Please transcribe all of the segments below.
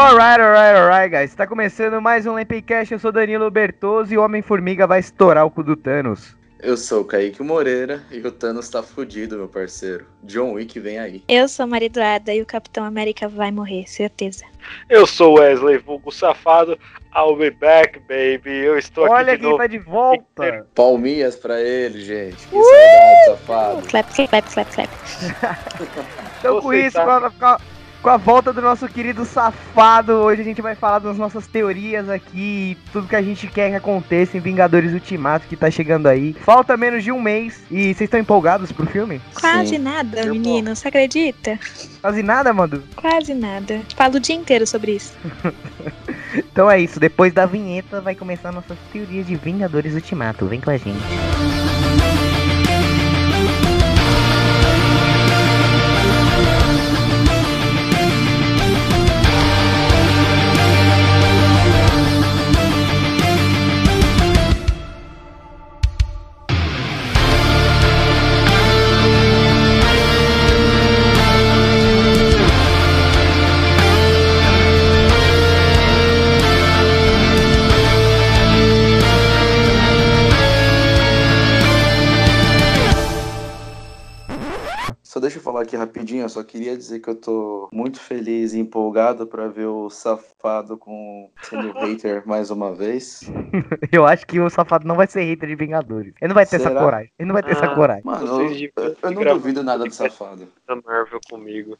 Alright, alright, alright, guys. Tá começando mais um Lampcast. Eu sou Danilo Bertoso e o Homem-Formiga vai estourar o cu do Thanos. Eu sou o Kaique Moreira e o Thanos tá fudido, meu parceiro. John Wick vem aí. Eu sou Maria Eduarda e o Capitão América vai morrer, certeza. Eu sou Wesley Vulgo Safado. I'll be back, baby. Eu estou aqui Olha quem novo. tá de volta. Palminhas pra ele, gente. Que saudade, safado. Clap, clap, clap, clap. Então com isso, tá- com a, volta do nosso querido safado, hoje a gente vai falar das nossas teorias aqui, tudo que a gente quer que aconteça em Vingadores Ultimato que tá chegando aí. Falta menos de um mês e vocês estão empolgados pro filme? Quase Sim. nada, Eu menino. Você acredita? Quase nada, mano. Quase nada. Falo o dia inteiro sobre isso. Então é isso, depois da vinheta vai começar nossas teorias de Vingadores Ultimato. Vem com a gente. Falar aqui rapidinho, eu só queria dizer que eu tô muito feliz e empolgado pra ver o safado com sendo hater mais uma vez. Eu acho que o safado não vai ser hater de Vingadores. Ele não vai ter essa Será? coragem. Ele não vai ter essa Ah. coragem. Mano, eu, eu- eu não duvido nada do safado. da Marvel comigo.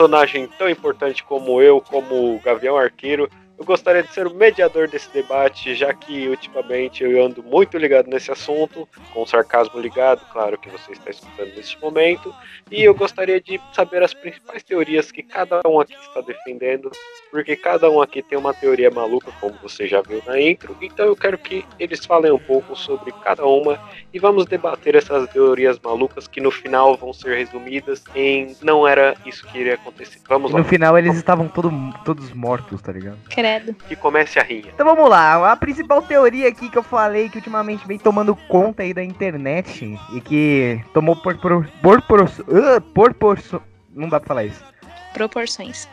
Personagem tão importante como eu, como o Gavião Arqueiro, gostaria de ser o mediador desse debate, já que ultimamente eu ando muito ligado nesse assunto, com sarcasmo ligado, claro que você está escutando neste momento, e eu gostaria de saber as principais teorias que cada um aqui está defendendo, porque cada um aqui tem uma teoria maluca, como você já viu na intro, então eu quero que eles falem um pouco sobre cada uma e vamos debater essas teorias malucas que no final vão ser resumidas em não era isso que iria acontecer. Vamos E lá, no final eles estavam todo, todos mortos, tá ligado? Credo. Que comece a rinha. Então vamos lá, a principal teoria aqui que eu falei que ultimamente vem tomando conta aí da internet e que tomou por por por por, uh, por, por não dá pra falar isso. Proporções.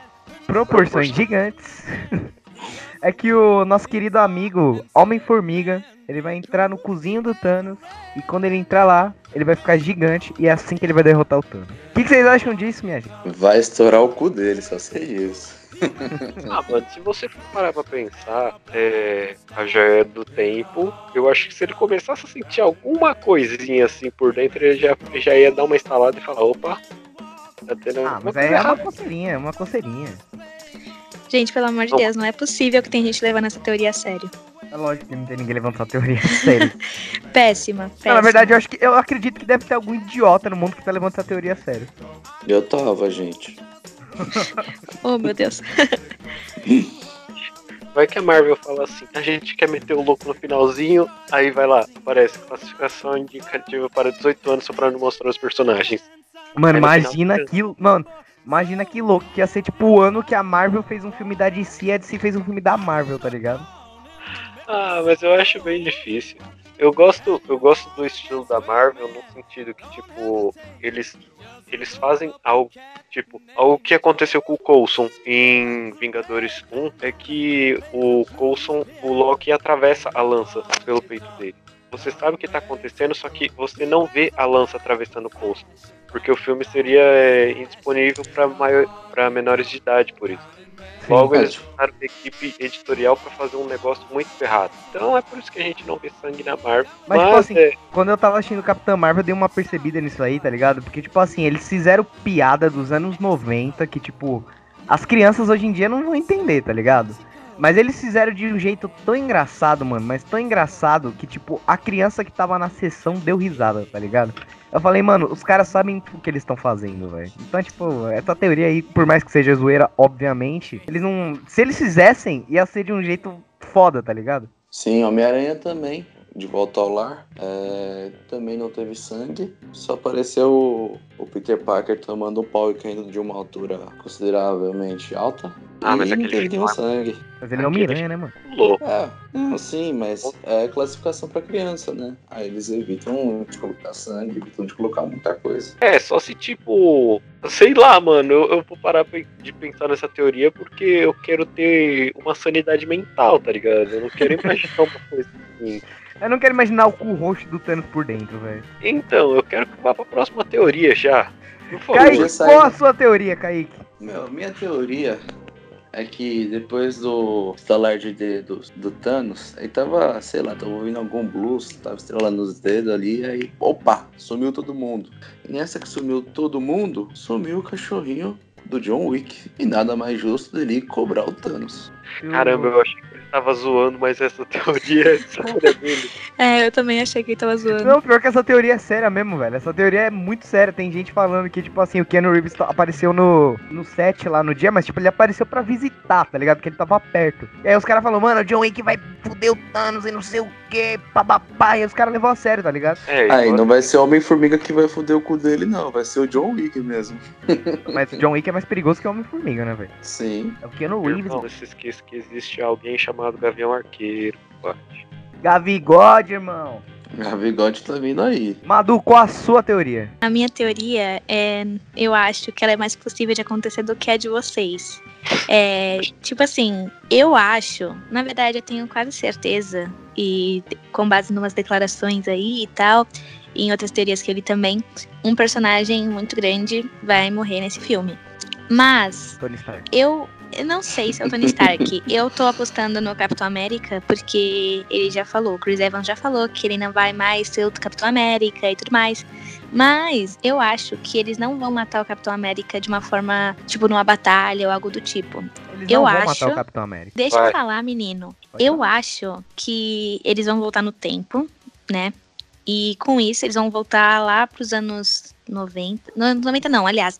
Proporções Proporções. gigantes. é que o nosso querido amigo Homem-Formiga, ele vai entrar no cozinho do Thanos e quando ele entrar lá, ele vai ficar gigante e é assim que ele vai derrotar o Thanos. O que, que vocês acham disso, minha gente? Vai estourar o cu dele, só sei isso. Ah, mano, se você for parar pra pensar, é, a joia do tempo, eu acho que se ele começasse a sentir alguma coisinha assim por dentro, ele já, já ia dar uma instalada e falar, opa, tá tendo Ah, mas é uma coceirinha, é uma coceirinha. Gente, pelo amor de Bom. Deus, não é possível que tem gente levando essa teoria a sério. É lógico que não tem ninguém levantando a teoria sério. Péssima, péssima. Não, na verdade, eu acho que eu acredito que deve ter algum idiota no mundo que tá levantando essa teoria a sério. Eu tava, gente. Oh, meu Deus. Vai que a Marvel fala assim, a gente quer meter o louco no finalzinho, aí vai lá, aparece classificação indicativa para 18 anos só pra não mostrar os personagens. Mano, no final- imagina aquilo. Mano, imagina que louco que ia ser tipo o ano que a Marvel fez um filme da DC e a DC fez um filme da Marvel, tá ligado? Ah, mas eu acho bem difícil. Eu gosto, eu gosto do estilo da Marvel no sentido que, tipo, eles, eles fazem algo, tipo, algo que aconteceu com o Coulson em Vingadores 1 é que o Coulson, o Loki atravessa a lança pelo peito dele. Você sabe o que tá acontecendo, só que você não vê a lança atravessando o Coulson. Porque o filme seria é, indisponível para menores de idade, por isso. Logo, eles tipo- usaram a equipe editorial pra fazer um negócio muito ferrado. Então é por isso que a gente não vê sangue na Marvel. Mas, Mas, tipo assim, é, Quando eu tava assistindo Capitã Marvel, eu dei uma percebida nisso aí, tá ligado? Porque, tipo assim, eles fizeram piada dos anos 90 que, tipo, as crianças hoje em dia não vão entender, tá ligado? Mas eles fizeram de um jeito tão engraçado, mano, mas tão engraçado que, tipo, a criança que tava na sessão deu risada, tá ligado? Eu falei, mano, os caras sabem o que eles estão fazendo, velho. Então, tipo, essa teoria aí, por mais que seja zoeira, obviamente, eles não. Se eles fizessem, ia ser de um jeito foda, tá ligado? Sim, Homem-Aranha também. De volta ao lar. É, também não teve sangue. Só apareceu o, o Peter Parker tomando um pau e caindo de uma altura consideravelmente alta. Ah, e mas não aquele teve nenhum sangue. Mas ele é o Miranha, né, mano? Louco. É, não, sim, mas é classificação pra criança, né? Aí eles evitam de colocar sangue, evitam de colocar muita coisa. É, só se tipo. Sei lá, mano, eu, eu vou parar de pensar nessa teoria porque eu quero ter uma sanidade mental, tá ligado? Eu não quero imaginar uma coisa assim. Eu não quero imaginar o cu roxo do Thanos por dentro, velho. Então, eu quero que vá pra próxima teoria já. Por favor. Kaique, qual a sua teoria, Kaique? Meu, minha teoria é que depois do estalar de dedos do Thanos, aí tava, sei lá, tava ouvindo algum blues, tava estrelando os dedos ali, aí, opa, sumiu todo mundo. E nessa que sumiu todo mundo, sumiu o cachorrinho do John Wick. E nada mais justo dele cobrar o Thanos. Caramba, eu achei que tava zoando, mas essa teoria é séria dele. É, eu também achei que ele tava zoando. Não, pior que essa teoria é séria mesmo, velho. Essa teoria é muito séria. Tem gente falando que, tipo assim, o Keanu Reeves apareceu no, no set lá no dia, mas, tipo, ele apareceu pra visitar, tá ligado? Porque ele tava perto. E aí os caras falaram, mano, o John Wick vai fuder o Thanos e não sei o que, papapá. E os caras levou a sério, tá ligado? É, Aí não vai ser o Homem-Formiga que vai foder o cu dele, não. Vai ser o John Wick mesmo. Mas o John Wick é mais perigoso que o Homem-Formiga, né, velho? Sim. É o Keanu Reeves, Irmão, mano. você esquece que existe alguém chamado Gavião Arqueiro. Pode. Gavigode, irmão. A bigode tá vindo aí. Madu, qual a sua teoria? A minha teoria é, eu acho que ela é mais possível de acontecer do que a de vocês. É, tipo assim, eu acho, na verdade eu tenho quase certeza, e com base em umas declarações aí e tal, e em outras teorias que eu li também, um personagem muito grande vai morrer nesse filme. Mas Tony Stark. eu, eu não sei se é o Tony Stark. eu tô apostando no Capitão América porque ele já falou, o Chris Evans já falou que ele não vai mais ser o Capitão América e tudo mais. Mas eu acho que eles não vão matar o Capitão América de uma forma, tipo, numa batalha ou algo do tipo. Eles Eu não vão acho- matar o Capitão América. Deixa Vai. eu falar, menino. Pode Eu acho que eles vão voltar no tempo, né? E com isso eles vão voltar lá pros anos 90. Não, 90 não, aliás.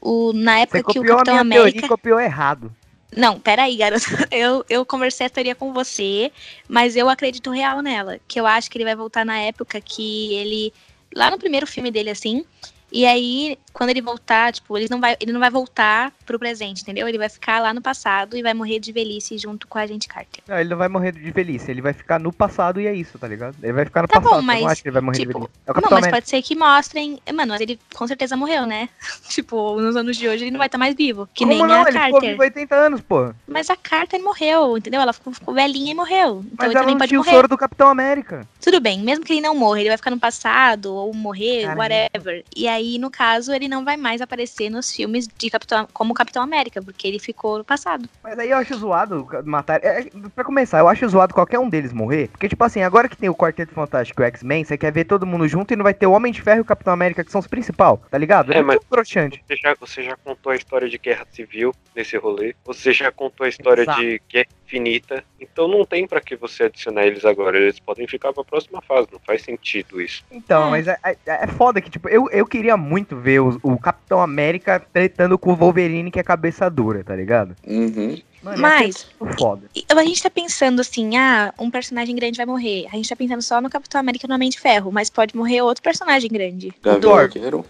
O, na época Você que o copiou a Capitão minha América. teoria copiou errado. Não, peraí, garoto. Eu, eu conversei a teoria com você, mas eu acredito real nela. Que eu acho que ele vai voltar na época que ele. Lá no primeiro filme dele, assim. E aí, quando ele voltar, tipo, ele não vai, ele não vai voltar pro presente, entendeu? Ele vai ficar lá no passado e vai morrer de velhice junto com a gente Carter. Não, ele não vai morrer de velhice, ele vai ficar no passado e é isso, tá ligado? Ele vai ficar no Tá bom, passado, eu mas, não acho que ele vai morrer tipo, de velhice. É o Não, mas pode ser que mostrem. Mano, mas ele com certeza morreu, né? tipo, nos anos de hoje ele não vai estar mais vivo. Que Como nem não? a Ele ficou vivo 80 anos, pô. Mas a Carter morreu, entendeu? Ela ficou, ficou velhinha e morreu. Então Mas ele também não pode tinha o morrer. soro do Capitão América. Tudo bem, mesmo que ele não morra, ele vai ficar no passado ou morrer, Caramba. whatever. E aí, no caso, ele não vai mais aparecer nos filmes de Capitão, como Capitão América, porque ele ficou no passado. Mas aí eu acho zoado matar. É, é, pra começar, eu acho zoado qualquer um deles morrer. Porque, tipo assim, agora que tem o Quarteto Fantástico e o X-Men, você quer ver todo mundo junto e não vai ter o Homem de Ferro e o Capitão América, que são os principais, tá ligado? É, mas- muito broxante. Você já, você já contou a história de guerra civil nesse rolê. Você já contou a história Exato. de guerra infinita. Então não tem pra que você adicionar eles agora. Eles podem ficar pra próxima fase. Não faz sentido isso. Então, É. mas é, é- é foda que, tipo, eu, eu queria muito ver o, o Capitão América tretando com o Wolverine, que é cabeça dura, tá ligado? Uhum. Mano, Mas- foda. E a gente tá pensando assim, ah, um personagem grande vai morrer. A gente tá pensando só no Capitão América e no Homem de Ferro, mas pode morrer outro personagem grande. Gavião Thor. Arqueiro.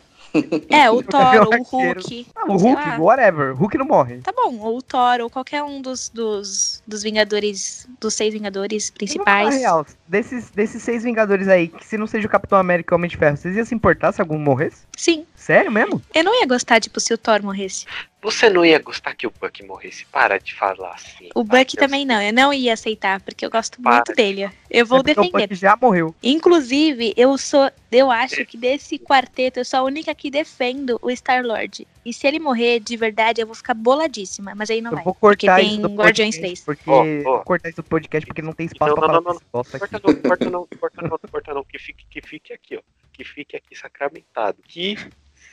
É, o Thor, o. Hulk. Ah, o Hulk, lá. whatever. Hulk não morre. Tá bom, ou o Thor, ou qualquer um dos, dos, dos Vingadores, dos seis Vingadores principais. real, desses, desses seis Vingadores aí, que se não seja o Capitão América e o Homem de Ferro, vocês iam se importar se algum morresse? Sim, Sério mesmo? eu não ia gostar, tipo, se o Thor morresse. Você não ia gostar que o Buck morresse. Para de falar assim. O Buck também não, eu não ia aceitar, porque eu gosto Para. muito dele. Eu vou É porque O defender. Buck já morreu. Inclusive, eu sou. Eu acho que desse quarteto eu sou a única que defendo o Star-Lord. E se ele morrer de verdade, eu vou ficar boladíssima. Mas aí não Eu vai. vou cortar porque tem Guardiões podcast, 3. porque Ó, ó. vou cortar isso do podcast porque não tem espaço Não, pra não, falar não, não. aqui. Corta não, corta não, corta não, corta não, que fique, que fique aqui, ó. Que fique aqui sacramentado. Que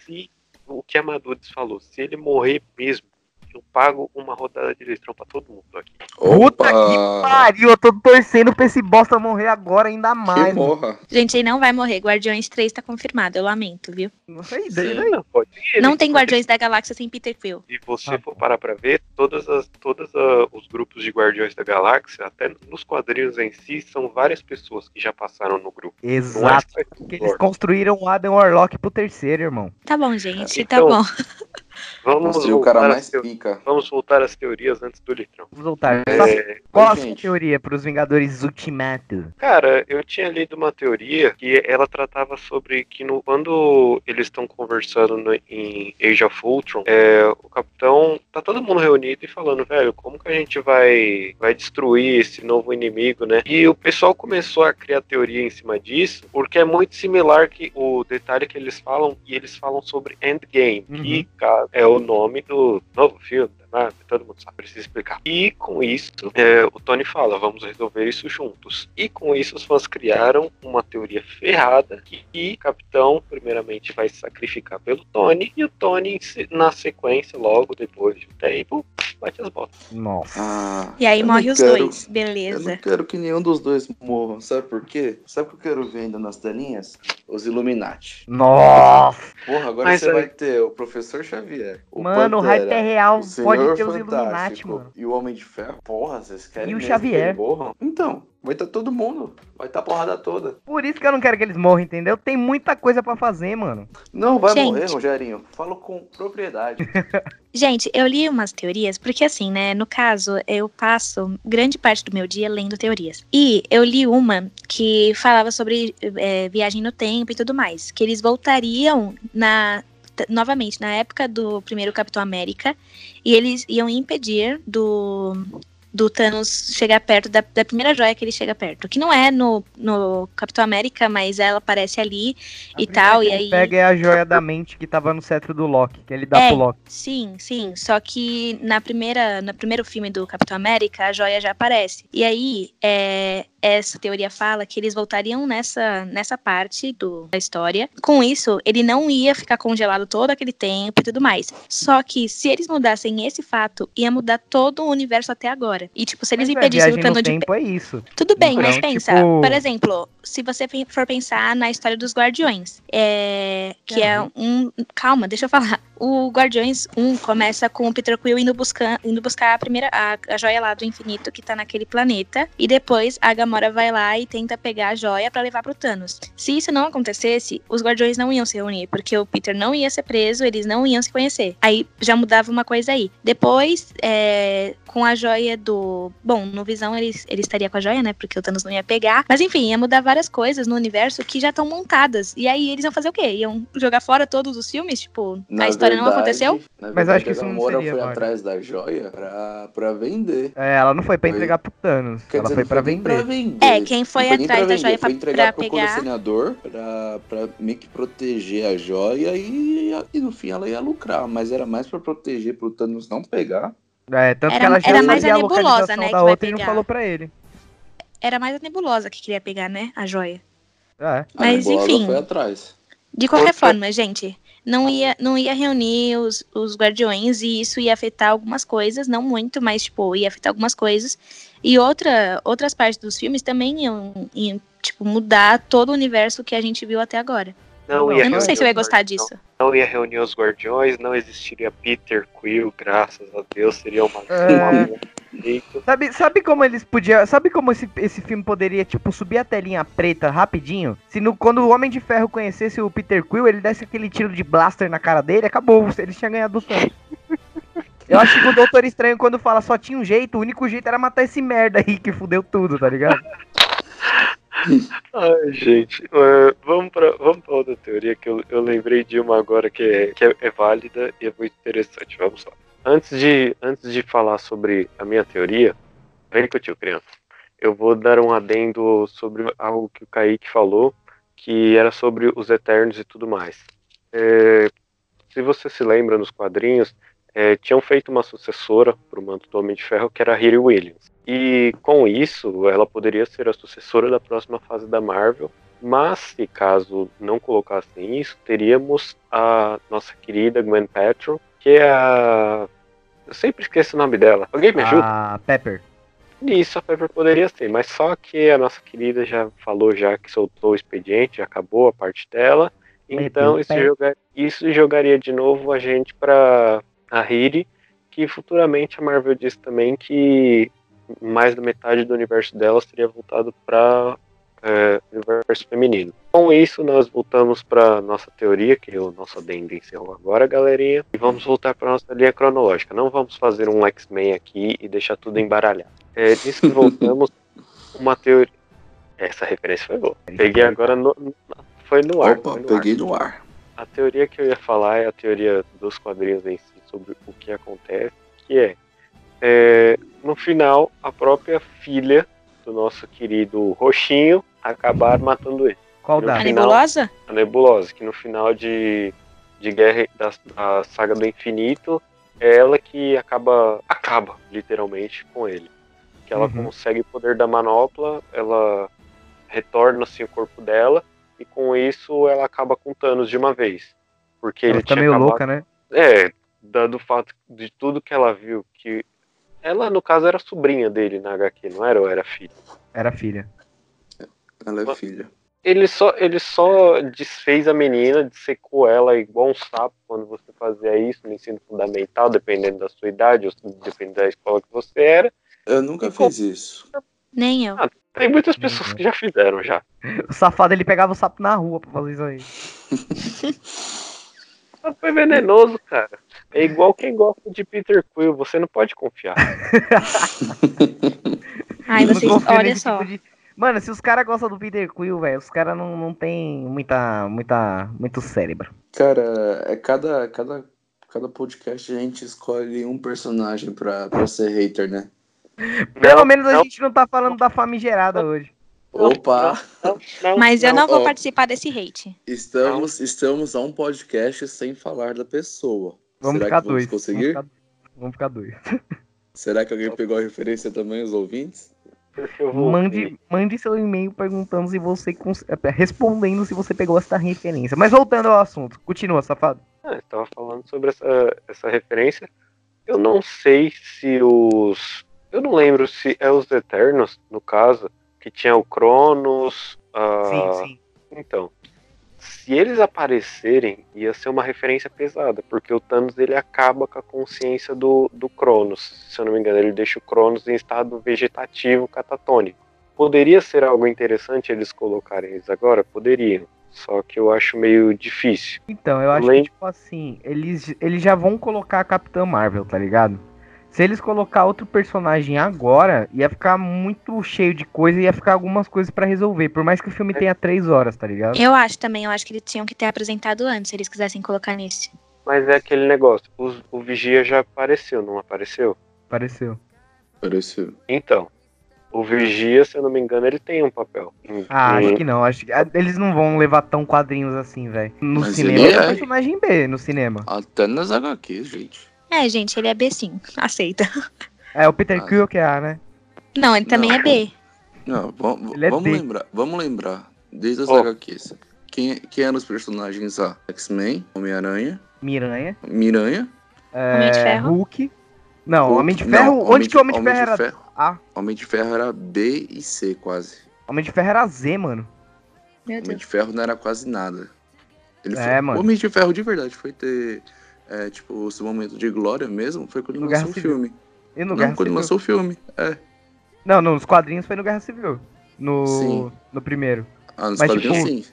se o que a Madudes falou, se ele morrer mesmo, eu pago uma rodada de litrão pra todo mundo aqui. Puta que pariu, eu tô torcendo pra esse bosta morrer agora ainda mais. Que morra. Gente, ele não vai morrer. Guardiões 3 tá confirmado, eu lamento, viu? Não sei, daí. não, pode ir, Não tem Guardiões da Galáxia sem Peter Quill. E você Ah, for parar pra ver, todas as, todas a- os grupos de Guardiões da Galáxia, até nos quadrinhos em si, são várias pessoas que já passaram no grupo. É Exato. Porque eles construíram o Adam Warlock pro terceiro, irmão. Tá bom, gente, Então, tá bom. Vamos Construiu o cara voltar, mais às teo- pica. vamos voltar às teorias antes do litrão. Vamos voltar. É, Qual a Oi, gente. teoria pros Vingadores Ultimato? Cara, eu tinha lido uma teoria que ela tratava sobre que no, quando eles estão conversando no- em Age of Ultron, é, o capitão tá todo mundo reunido e falando, velho, como que a gente vai, vai destruir esse novo inimigo, né? E o pessoal começou a criar teoria em cima disso, porque é muito similar que o detalhe que eles falam, e eles falam sobre Endgame, Uhum. que cara, é o nome do novo filme. Da Marvel, Todo mundo sabe, precisa explicar. E com isso, é, o Tony fala: vamos resolver isso juntos. E com isso, os fãs criaram uma teoria ferrada que, que o Capitão, primeiramente, vai se sacrificar pelo Tony, e o Tony, na sequência, logo depois de um tempo, bate as botas. Nossa. Ah, E aí eu morre os quero- dois, Eu beleza. não quero que nenhum dos dois morram. Sabe por quê? Sabe o que eu quero ver ainda nas telinhas? Os Illuminati. Nossa. Porra, agora Mas você aí- vai ter o Professor Xavier. O mano, o Pantera, hype é real. o Pode Illuminati, mano. E o Homem de Ferro. Porra, vocês querem E o Xavier. que eles morram? Então, vai estar todo mundo. Vai estar a porrada toda. Por isso que eu não quero que eles morram, entendeu? Tem muita coisa pra fazer, mano. Não vai Gente. morrer, Rogerinho. Falo com propriedade. Gente, eu li umas teorias, porque assim, né, no caso, eu passo grande parte do meu dia lendo teorias. E eu li uma que falava sobre é, viagem no tempo e tudo mais. Que eles voltariam na. Novamente, na época do primeiro Capitão América, e eles iam impedir do, do Thanos chegar perto da, da primeira joia que ele chega perto. Que não é no, no Capitão América, mas ela aparece ali A e tal. que E ele aí. pega é a joia da mente que tava no cetro do Loki, que ele dá É. pro Loki. Sim, sim. Só que na primeira, no primeiro filme do Capitão América, a joia já aparece. E aí, é, essa teoria fala que eles voltariam nessa, nessa parte do, da história. Com isso, ele não ia ficar congelado todo aquele tempo e tudo mais. Só que se eles mudassem esse fato, ia mudar todo o universo até agora. E, tipo, se eles Mas, é, impedissem o viagem no Thanos de tempo é isso. tudo bem, Então, mas pensa, tipo- por exemplo, se você for pensar na história dos Guardiões, é, que é um. Calma, deixa eu falar. O Guardiões 1 começa com o Peter Quill indo, buscar indo buscar a primeira. A, a joia lá do infinito que tá naquele planeta. E depois a Gamora vai lá e tenta pegar a joia pra levar pro Thanos. Se isso não acontecesse, os Guardiões não iam se reunir, porque o Peter não ia ser preso, eles não iam se conhecer. Aí já mudava uma coisa aí. Depois, é, com a joia do. Bom, no Visão ele, ele estaria com a joia, né? Porque o Thanos não ia pegar. Mas enfim, ia mudar várias coisas no universo que já estão montadas. E aí eles iam fazer o quê? Iam jogar fora todos os filmes? Tipo, Na a história não verdade- aconteceu? na Mas verdade, acho que isso a não Gamora seria foi agora. atrás da joia pra, pra vender. É, ela não foi pra Foi. entregar pro Thanos. Quer ela dizer, foi não pra vender. vender. É, quem foi Não nem atrás pra da joia foi pra, entregar pra pro pegar. colecionador pra, pra meio que proteger a joia e, e no fim ela ia lucrar, mas era mais pra proteger pro Thanos não pegar. É, tanto Era- que ela já era mais a a nebulosa, né, que da vai outra e não falou pra ele. Era mais a nebulosa que queria pegar, né? A joia. É. A Mas, enfim. foi atrás. De qualquer forma, gente, não ia, não ia reunir os, os guardiões e isso ia afetar algumas coisas, não muito, mas tipo, ia afetar algumas coisas. E outra, outras partes dos filmes também iam, iam, tipo, mudar todo o universo que a gente viu até agora. Não Eu ia Eu não sei reunir se eu ia os gostar Guardiões, disso. Não, não ia reunir os Guardiões, não existiria Peter Quill, graças a Deus, seria uma. É. uma-. Sabe, sabe como eles podiam. Sabe como esse, esse filme poderia, tipo, subir a telinha preta rapidinho? Se no, quando o Homem de Ferro conhecesse o Peter Quill, ele desse aquele tiro de blaster na cara dele, acabou. Eles tinham ganhado o Thanos. Eu acho que o Doutor Estranho, quando fala só tinha um jeito, o único jeito era matar esse merda aí que fudeu tudo, tá ligado? Ai, gente, é, vamos pra, vamos outra teoria que eu, eu lembrei de uma agora que, é, que é, é válida e é muito interessante. Vamos lá. Antes de, antes de falar sobre a minha teoria, vem que eu tio criança. Eu vou dar um adendo sobre algo que o Kaique falou, que era sobre os Eternos e tudo mais. É, se você se lembra nos quadrinhos, é, tinham feito uma sucessora para o manto do Homem de Ferro, que era a Riri Williams. E com isso, ela poderia ser a sucessora da próxima fase da Marvel. Mas, se caso não colocassem isso, teríamos a nossa querida Gwen Paltrow, que é a Eu sempre esqueço o nome dela. Alguém me ajuda? A Pepper. Isso, a Pepper poderia ser, mas só que a nossa querida já falou já que soltou o expediente, já acabou a parte dela. Então isso, joga, isso jogaria de novo a gente para a Riri, que futuramente a Marvel disse também que mais da metade do universo dela seria voltado para é, universo feminino. Com isso, nós voltamos para nossa teoria, que o nosso adendo encerrou agora, galerinha, e vamos voltar para nossa linha cronológica. Não vamos fazer um X-Men aqui e deixar tudo embaralhado. É disso que voltamos uma teoria. Essa referência foi boa. Peguei agora no, foi no ar. Opa, no peguei ar. no ar. A teoria que eu ia falar é a teoria dos quadrinhos em si sobre o que acontece, que é, é no final a própria filha do nosso querido Roxinho acabar matando ele. Qual da? A nebulosa? A Nebulosa, que no final de, de Guerra da, da Saga do Infinito é ela que acaba, acaba literalmente com ele. Que ela Uhum. consegue o poder da manopla, ela retorna assim o corpo dela e com isso ela acaba com Thanos de uma vez. Porque Ela ele tinha meio acabado- louca, né? É, dado o fato de tudo que ela viu, que ela no caso era sobrinha dele na HQ, não era ou era filha? Era filha. Ela é filha. Ele só, ele só desfez a menina, dissecou ela igual um sapo quando você fazia isso no ensino fundamental, dependendo da sua idade, ou dependendo da escola que você era. Eu nunca fiz isso. Nem eu. Ah, Tem muitas pessoas que já fizeram já. O safado ele pegava o sapo na rua pra fazer isso aí. Foi venenoso, cara. É igual quem gosta de Peter Quill, você não pode confiar. Ai, vocês, olha só. tipo de- Mano, se os caras gostam do Peter Quill, velho, os caras não, não tem muita, muita, muito cérebro. Cara, é cada, cada, cada podcast a gente escolhe um personagem pra, pra ser hater, né? Pelo Não, menos a não, gente não tá falando da famigerada hoje. Opa! não, não, Mas eu não vou ó. participar desse hate. Estamos, estamos a um podcast sem falar da pessoa. Vamos Será ficar que vamos dois. conseguir? Vamos ficar, vamos ficar dois. Será que alguém pegou a referência também, os ouvintes? porque eu vou- Mande, mande seu e-mail perguntando se você. cons- é, Respondendo se você pegou essa referência. Mas voltando ao assunto, continua, safado. Ah, eu tava falando sobre essa, essa referência. Eu não sei se os. Eu não lembro se é os Eternos, no caso, que tinha o Cronos. ah, Sim, sim. Então, se eles aparecerem, ia ser uma referência pesada, porque o Thanos ele acaba com a consciência do, do Cronos. Se eu não me engano, ele deixa o Cronos em estado vegetativo catatônico. Poderia ser algo interessante eles colocarem eles agora? Poderiam. Só que eu acho meio difícil. Então, eu acho Lem- que, tipo assim, eles, eles já vão colocar a Capitã Marvel, tá ligado? Se eles colocar outro personagem agora, ia ficar muito cheio de coisa e ia ficar algumas coisas pra resolver. Por mais que o filme tenha três horas, tá ligado? Eu acho também, eu acho que eles tinham que ter apresentado antes, se eles quisessem colocar nisso. Mas é aquele negócio, os- o Vigia já apareceu, não apareceu? Pareceu. Pareceu. Então, o Vigia, se eu não me engano, ele tem um papel. Em- Ah, em- acho que não. Acho que ah, eles não vão levar tão quadrinhos assim, velho. No Mas cinema, ele ele é um é- personagem B, no cinema. Até nas HQs, gente. É, gente, ele é B sim, aceita. É, o Peter Ah. Quill que é A, né? Não, ele também Não. é B. Não, vamos, é vamos lembrar. Vamos lembrar. Desde as Ó. HQs. Quem, quem eram os personagens A? X-Men, Homem-Aranha, Miranha. Miranha. É, Homem de Ferro. Hulk. Não, Hulk- Homem de não, Ferro. Homem onde de- que o Homem de Homem Ferro de era? Ferro. A. Homem de Ferro era B e C, quase. Homem de Ferro era Z, mano. Meu Homem Deus. de Ferro não era quase nada. Ele É, foi... mano. O Homem de Ferro de verdade foi ter. É, tipo, o seu momento de glória mesmo foi quando ele No lançou Guerra o Civil. filme. E no não, Guerra quando ele Civil. lançou o filme. É. Não, nos quadrinhos foi no Guerra Civil. No, Sim. no primeiro. Ah, nos Mas, quadrinhos tipo, sim.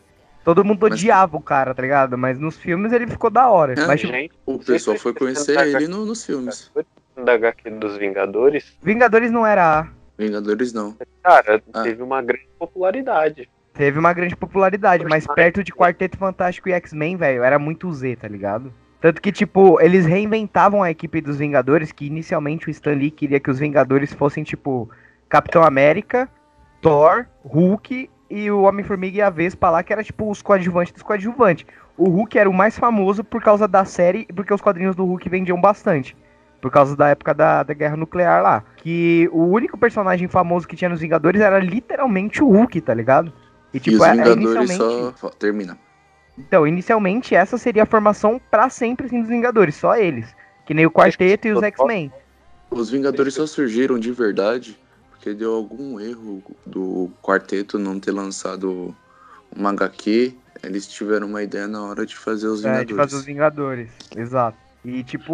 Todo mundo Mas- odiava o cara, tá ligado? Mas nos filmes ele ficou da hora. É, Mas, tipo, Gente, O pessoal foi conhecer ele no- nos filmes. da HQ dos Vingadores, Vingadores não era A. Vingadores não. cara, Ah. teve uma grande popularidade. Teve uma grande popularidade, mas perto de Quarteto Fantástico e X-Men, velho, era muito Z, tá ligado? Tanto que, tipo, eles reinventavam a equipe dos Vingadores, que inicialmente o Stan Lee queria que os Vingadores fossem, tipo, Capitão América, Thor, Hulk e o Homem-Formiga e a Vespa lá, que era, tipo, os coadjuvantes dos coadjuvantes. O Hulk era o mais famoso por causa da série e porque os quadrinhos do Hulk vendiam bastante. Por causa da época da, da Guerra Nuclear lá. Que o único personagem famoso que tinha nos Vingadores era literalmente o Hulk, tá ligado? E, e tipo, os é- é Vingadores inicialmente. só. Termina. Então, inicialmente essa seria a formação pra sempre assim, dos Vingadores, só eles. Que nem o Quarteto e os X-Men. Os Vingadores só surgiram de verdade porque deu algum erro do quarteto não ter lançado uma HQ. Eles tiveram uma ideia na hora de fazer os É, Vingadores. de fazer os Vingadores. Exato. E, tipo,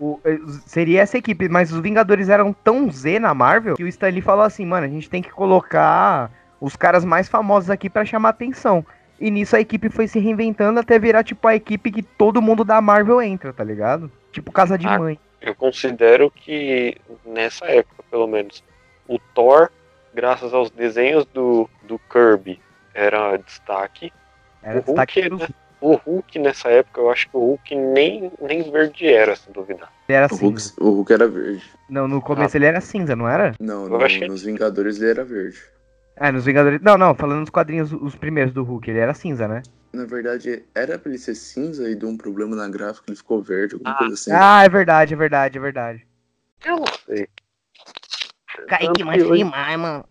o- seria essa equipe, mas os Vingadores eram tão Z na Marvel que o Stan Lee falou assim, mano, a gente tem que colocar os caras mais famosos aqui pra chamar atenção. E nisso a equipe foi se reinventando até virar, tipo, a equipe que todo mundo da Marvel entra, tá ligado? Tipo, casa de Ah, mãe. Eu considero que nessa época, pelo menos, o Thor, graças aos desenhos do, do Kirby, era destaque. Era o destaque Hulk, né? O Hulk nessa época, eu acho que o Hulk nem, nem verde era, se duvidar. Ele era O Hulk, cinza. o Hulk era verde. Não, no começo ele era cinza, não era? Não, no- achei- nos Vingadores ele era verde. É, nos Vingadores. Não, não, falando nos quadrinhos, os primeiros do Hulk, ele era cinza, né? Na verdade, era pra ele ser cinza e deu um problema na gráfica, ele ficou verde, alguma Ah. coisa assim. Ah, é verdade, é verdade, é verdade. Eu não sei. Kaique, que hoje- demais, mano.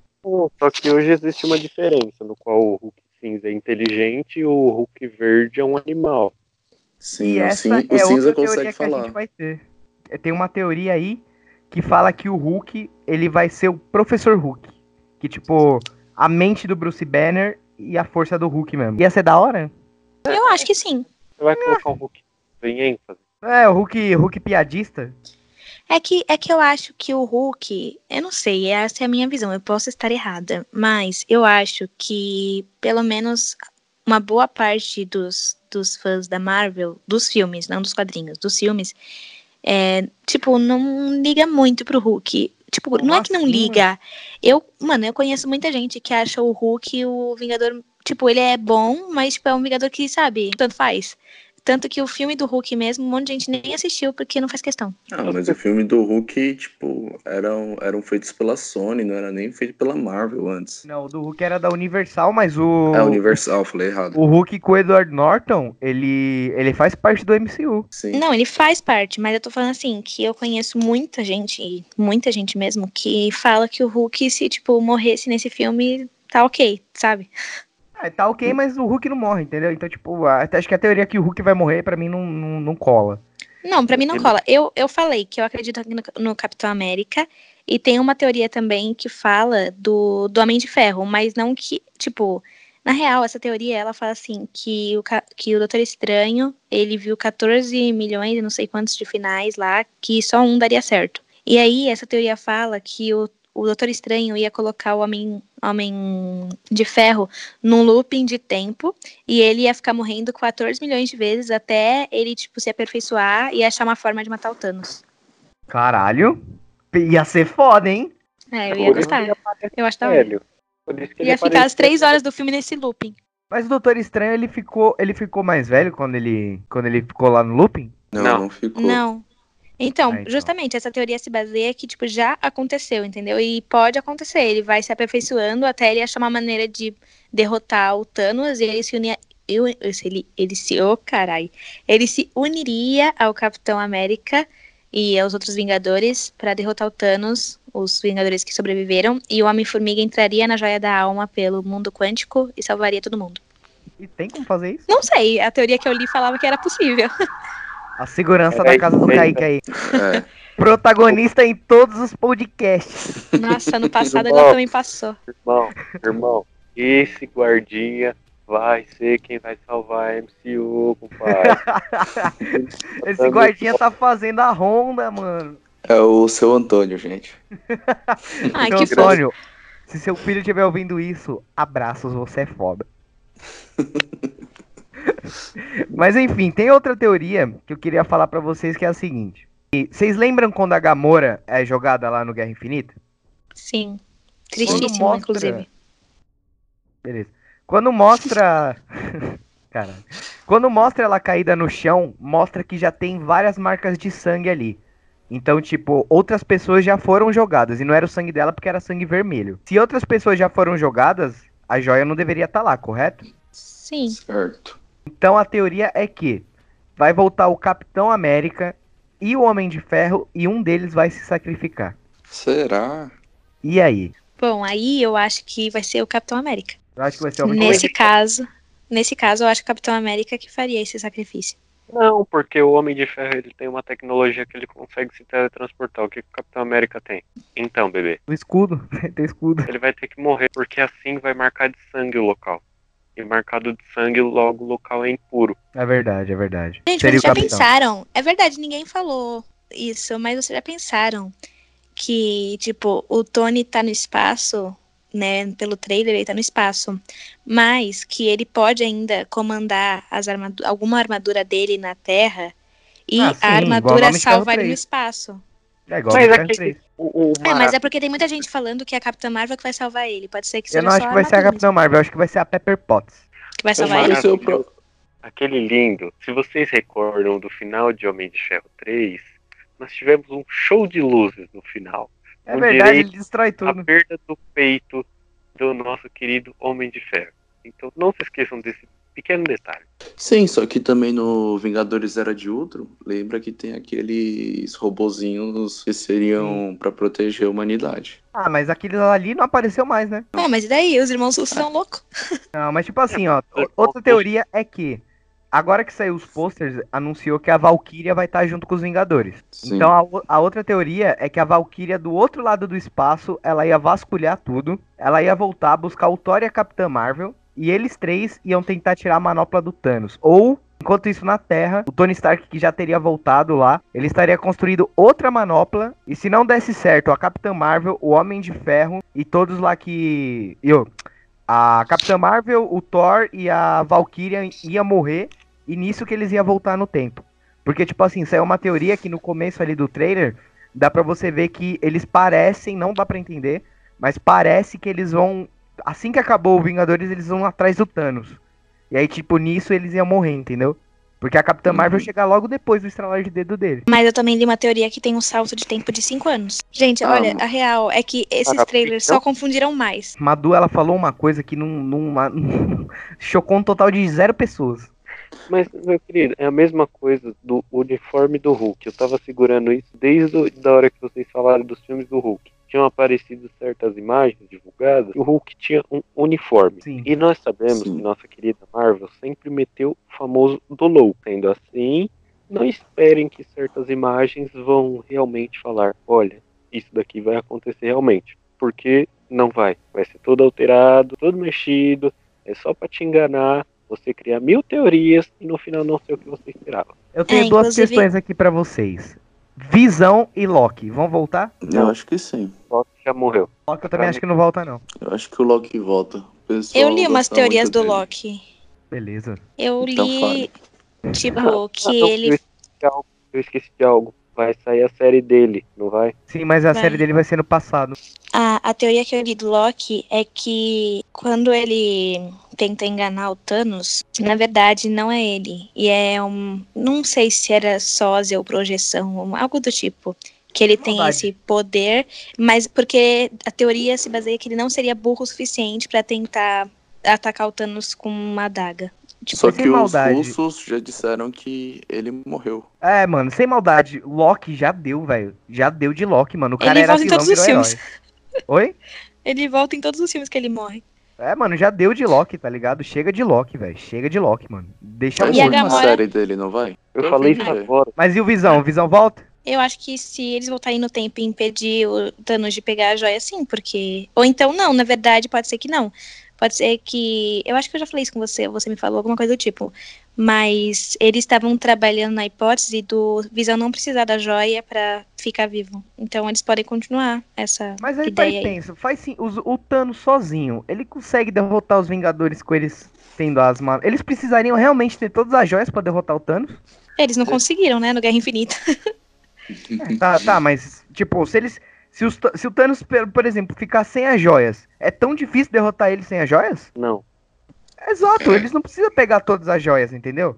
Só que hoje existe uma diferença, no qual o Hulk cinza é inteligente e o Hulk verde é um animal. Sim, E o, essa cin- o é cinza outra teoria consegue que a falar. gente vai ter. É, Tem uma teoria aí que fala que o Hulk, ele vai ser o Professor Hulk. Que, tipo, a mente do Bruce Banner e a força do Hulk mesmo. Ia ser da hora? Eu acho que sim. Você vai colocar um Hulk em ênfase. É, o Hulk, Hulk piadista. É que, é que eu acho que o Hulk, eu não sei, essa é a minha visão, eu posso estar errada, mas eu acho que pelo menos uma boa parte dos, dos fãs da Marvel, dos filmes, não dos quadrinhos, dos filmes, é, tipo, não liga muito pro Hulk. Tipo, não é que não assim? liga. Eu, mano, eu conheço muita gente que acha o Hulk o Vingador, tipo, ele é bom, mas tipo, é um Vingador que, sabe, tanto faz. Tanto que o filme do Hulk mesmo, um monte de gente nem assistiu porque não faz questão. Ah, mas o filme do Hulk, tipo, eram, eram feitos pela Sony, não era nem feito pela Marvel antes. Não, o do Hulk era da Universal, mas o. É Universal, falei errado. O Hulk com o Edward Norton, ele, ele faz parte do MCU. Sim. Não, ele faz parte, mas eu tô falando assim, que eu conheço muita gente, muita gente mesmo, que fala que o Hulk, se, tipo, morresse nesse filme, tá ok, sabe? Ah, tá ok, mas o Hulk não morre, entendeu? Então, tipo, a- acho que a teoria que o Hulk vai morrer, pra mim, não, não, não cola. Não, pra mim não Ele- cola. Eu, eu falei que eu acredito aqui no, no Capitão América, e tem uma teoria também que fala do, do Homem de Ferro, mas não que, tipo, na real, essa teoria, ela fala assim, que o, que o Doutor Estranho, ele viu 14 milhões e não sei quantos de finais lá, que só um daria certo. E aí, essa teoria fala que o, o Doutor Estranho ia colocar o Homem, Homem de Ferro num looping de tempo, e ele ia ficar morrendo 14 milhões de vezes até ele, tipo, se aperfeiçoar e achar uma forma de matar o Thanos. Caralho. Ia ser foda, hein? É, eu ia gostar. Eu acho velho. Que ele Ia ficar as três horas do filme nesse looping. Mas o Doutor Estranho, ele ficou, ele ficou mais velho quando ele, quando ele ficou lá no looping? Não, Não. não ficou. Não. Então, Ah, então. justamente, essa teoria se baseia que, tipo, já aconteceu, entendeu? E pode acontecer. Ele vai se aperfeiçoando até ele achar uma maneira de derrotar o Thanos e ele se unir. Eu, ele, ele se. Ô, carai. Ele se uniria ao Capitão América e aos outros Vingadores pra derrotar o Thanos, os Vingadores que sobreviveram, e o Homem-Formiga entraria na Joia da Alma pelo mundo quântico e salvaria todo mundo. E tem como fazer isso? Não sei, a teoria que eu li falava que era possível. A segurança É, da casa do é, Kaique aí. É, Protagonista em todos os podcasts. Nossa, no passado ela também passou. Irmão, irmão, esse guardinha vai ser quem vai salvar a MCU, compadre. Esse guardinha tá fazendo a ronda, mano. é o seu Antônio, gente. Ai, Seu que. Antônio, se seu filho estiver ouvindo isso, abraços, você é foda. Mas enfim, tem outra teoria que eu queria falar pra vocês que é a seguinte. E Vocês lembram quando a Gamora é jogada lá no Guerra Infinita? Sim. Tristíssimo, mostra- inclusive. Beleza. Quando mostra. Caralho. Quando mostra ela caída no chão, mostra que já tem várias marcas de sangue ali. Então, tipo, outras pessoas já foram jogadas. E não era o sangue dela porque era sangue vermelho. Se outras pessoas já foram jogadas, a joia não deveria estar lá, correto? Sim. Certo. Então a teoria é que vai voltar o Capitão América e o Homem de Ferro e um deles vai se sacrificar. Será? E aí? Bom, aí eu acho que vai ser o Capitão América. Eu acho que vai ser o Homem de Nesse caso, nesse caso, eu acho que o Capitão América que faria esse sacrifício. Não, porque o Homem de Ferro ele tem uma tecnologia que ele consegue se teletransportar. O que, que o Capitão América tem? Então, bebê, O escudo, tem escudo. ele vai ter que morrer, porque assim vai marcar de sangue o local. E marcado de sangue, logo o local é impuro. É verdade, é verdade. Gente, Seria vocês já capitão. pensaram? É verdade, ninguém falou isso, mas vocês já pensaram que, tipo, o Tony tá no espaço, né? Pelo trailer, ele tá no espaço, mas que ele pode ainda comandar as armadu alguma armadura dele na Terra e Ah, sim, a armadura salva ele no 3. espaço. É igual Mas Homem de Ferro aqui- 3. O, o É, mas é porque tem muita gente falando que é a Capitã Marvel que vai salvar ele. Pode ser que seja Eu não só acho que vai ser a Capitã Marvel, eu acho que vai ser a Pepper Potts. que vai salvar ele. Aquele lindo. Se vocês recordam do final de Homem de Ferro 3, nós tivemos um show de luzes no final. É verdade, ele destrói A tudo. perda do peito do nosso querido Homem de Ferro. Então não se esqueçam desse pequeno detalhe. Sim, só que também no Vingadores Era de Ultron, lembra que tem aqueles robozinhos que seriam pra proteger a humanidade. Ah, mas aquele ali não apareceu mais, né? Pô, mas e daí? Os irmãos russos são loucos. Não, mas tipo assim, ó, É, outra teoria é que agora que saiu os posters, anunciou que a Valkyria vai estar junto com os Vingadores. Sim. Então a, a outra teoria é que a Valkyria do outro lado do espaço, ela ia vasculhar tudo, ela ia voltar, buscar o Thor e a Capitã Marvel, e eles três iam tentar tirar a manopla do Thanos. Ou, enquanto isso na Terra, o Tony Stark, que já teria voltado lá, ele estaria construindo outra manopla, e se não desse certo, a Capitã Marvel, o Homem de Ferro e todos lá que... Eu, a Capitã Marvel, o Thor e a Valkyria ia morrer, e nisso que eles iam voltar no tempo. Porque, tipo assim, saiu uma teoria que no começo ali do trailer, dá pra você ver que eles parecem, não dá pra entender, mas parece que eles vão. Assim que acabou o Vingadores, eles vão atrás do Thanos. E aí, tipo, nisso eles iam morrer, entendeu? Porque a Capitã Uhum. Marvel chega logo depois do estralar de dedo dele. Mas eu também li uma teoria que tem um salto de tempo de 5 anos. Gente, Ah, olha, a real é que esses Ah, trailers então- só confundiram mais. Madu, ela falou uma coisa que não. não chocou um total de zero pessoas. Mas, meu querido, é a mesma coisa do uniforme do Hulk. Eu tava segurando isso desde a da hora que vocês falaram dos filmes do Hulk. Tinham aparecido certas imagens divulgadas. O Hulk tinha um uniforme. Sim. E nós sabemos Sim. que nossa querida Marvel sempre meteu o famoso do low. Sendo assim, não esperem que certas imagens vão realmente falar: olha, isso daqui vai acontecer realmente. Porque não vai. Vai ser todo alterado, todo mexido. É só pra te enganar. Você criar mil teorias e no final não ser o que você esperava. Eu tenho É, duas inclusive- questões aqui pra vocês. Visão e Loki, vão voltar? Eu acho que sim. Que já morreu. Loki eu também acho que não volta, não. Eu acho que o Loki volta. Pessoal Eu li umas teorias do dele. Loki. Beleza. Eu Então li, tipo, Ah, que não, Eu ele. esqueci de algo. Eu esqueci de algo. Vai sair a série dele, não vai? Sim, mas a Vai. série dele vai ser no passado. A, a teoria que eu li do Loki é que quando ele tenta enganar o Thanos, na verdade não é ele. E é um. Não sei se era sósia ou projeção, algo do tipo. Que ele tem esse poder, mas porque a teoria se baseia que ele não seria burro o suficiente pra tentar atacar o Thanos com uma adaga. Só sem que os maldade. russos já disseram que ele morreu. É, mano, sem maldade, Loki já deu, velho. Já deu de Loki, mano. O cara Ele era volta em vilão, todos os filmes. herói. Oi? Ele volta em todos os filmes que ele morre. É, mano, já deu de Loki, tá ligado? Chega de Loki, velho. Chega de Loki, mano. Deixa a uma Gamora? série dele, não vai? Eu Eu falei isso agora. Mas e o Visão? O Visão volta? Eu acho que se eles voltarem no tempo e impedir o Thanos de pegar a joia, sim, porque. Ou então não, na verdade, pode ser que não. Pode ser que. Eu acho que eu já falei isso com você, você me falou alguma coisa do tipo. Mas eles estavam trabalhando na hipótese do Visão não precisar da joia pra ficar vivo. Então eles podem continuar essa Mas aí pai, ideia aí. pensa, faz sim, os- o Thanos sozinho, ele consegue derrotar os Vingadores com eles tendo as manos. Eles precisariam realmente ter todas as joias pra derrotar o Thanos? Eles não conseguiram, né, no Guerra Infinita. Tá, tá, mas, tipo, se eles. Se, os se o Thanos, por por exemplo, ficar sem as joias, é tão difícil derrotar ele sem as joias? Não. Exato, eles não precisam pegar todas as joias, entendeu?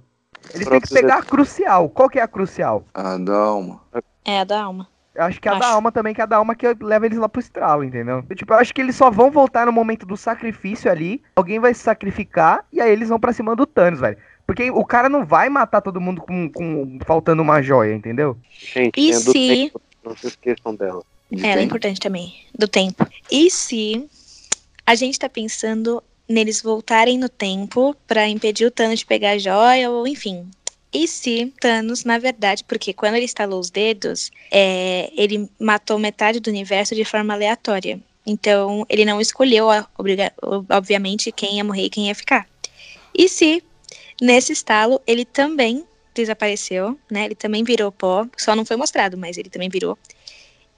Eles têm que pegar a crucial. Qual que é a crucial? Ah, não. É a da alma. Eu acho que é a da Acho. alma também, que é a da alma que leva eles lá pro estralo, entendeu? Eu, Tipo, eu acho que eles só vão voltar no momento do sacrifício ali. Alguém vai se sacrificar e aí eles vão pra cima do Thanos, velho. Porque o cara não vai matar todo mundo com, com faltando uma joia, entendeu? Gente, E a se- tempo. Não se esqueçam dela. De Ela é quem? importante também, do tempo. E se a gente tá pensando neles voltarem no tempo pra impedir o Thanos de pegar a joia, ou enfim, E se Thanos, na verdade, porque quando ele estalou os dedos, é, ele matou metade do universo de forma aleatória. Então, ele não escolheu, obviamente, quem ia morrer e quem ia ficar. E se, nesse estalo, ele também desapareceu, né? Ele também virou pó, só não foi mostrado, mas ele também virou.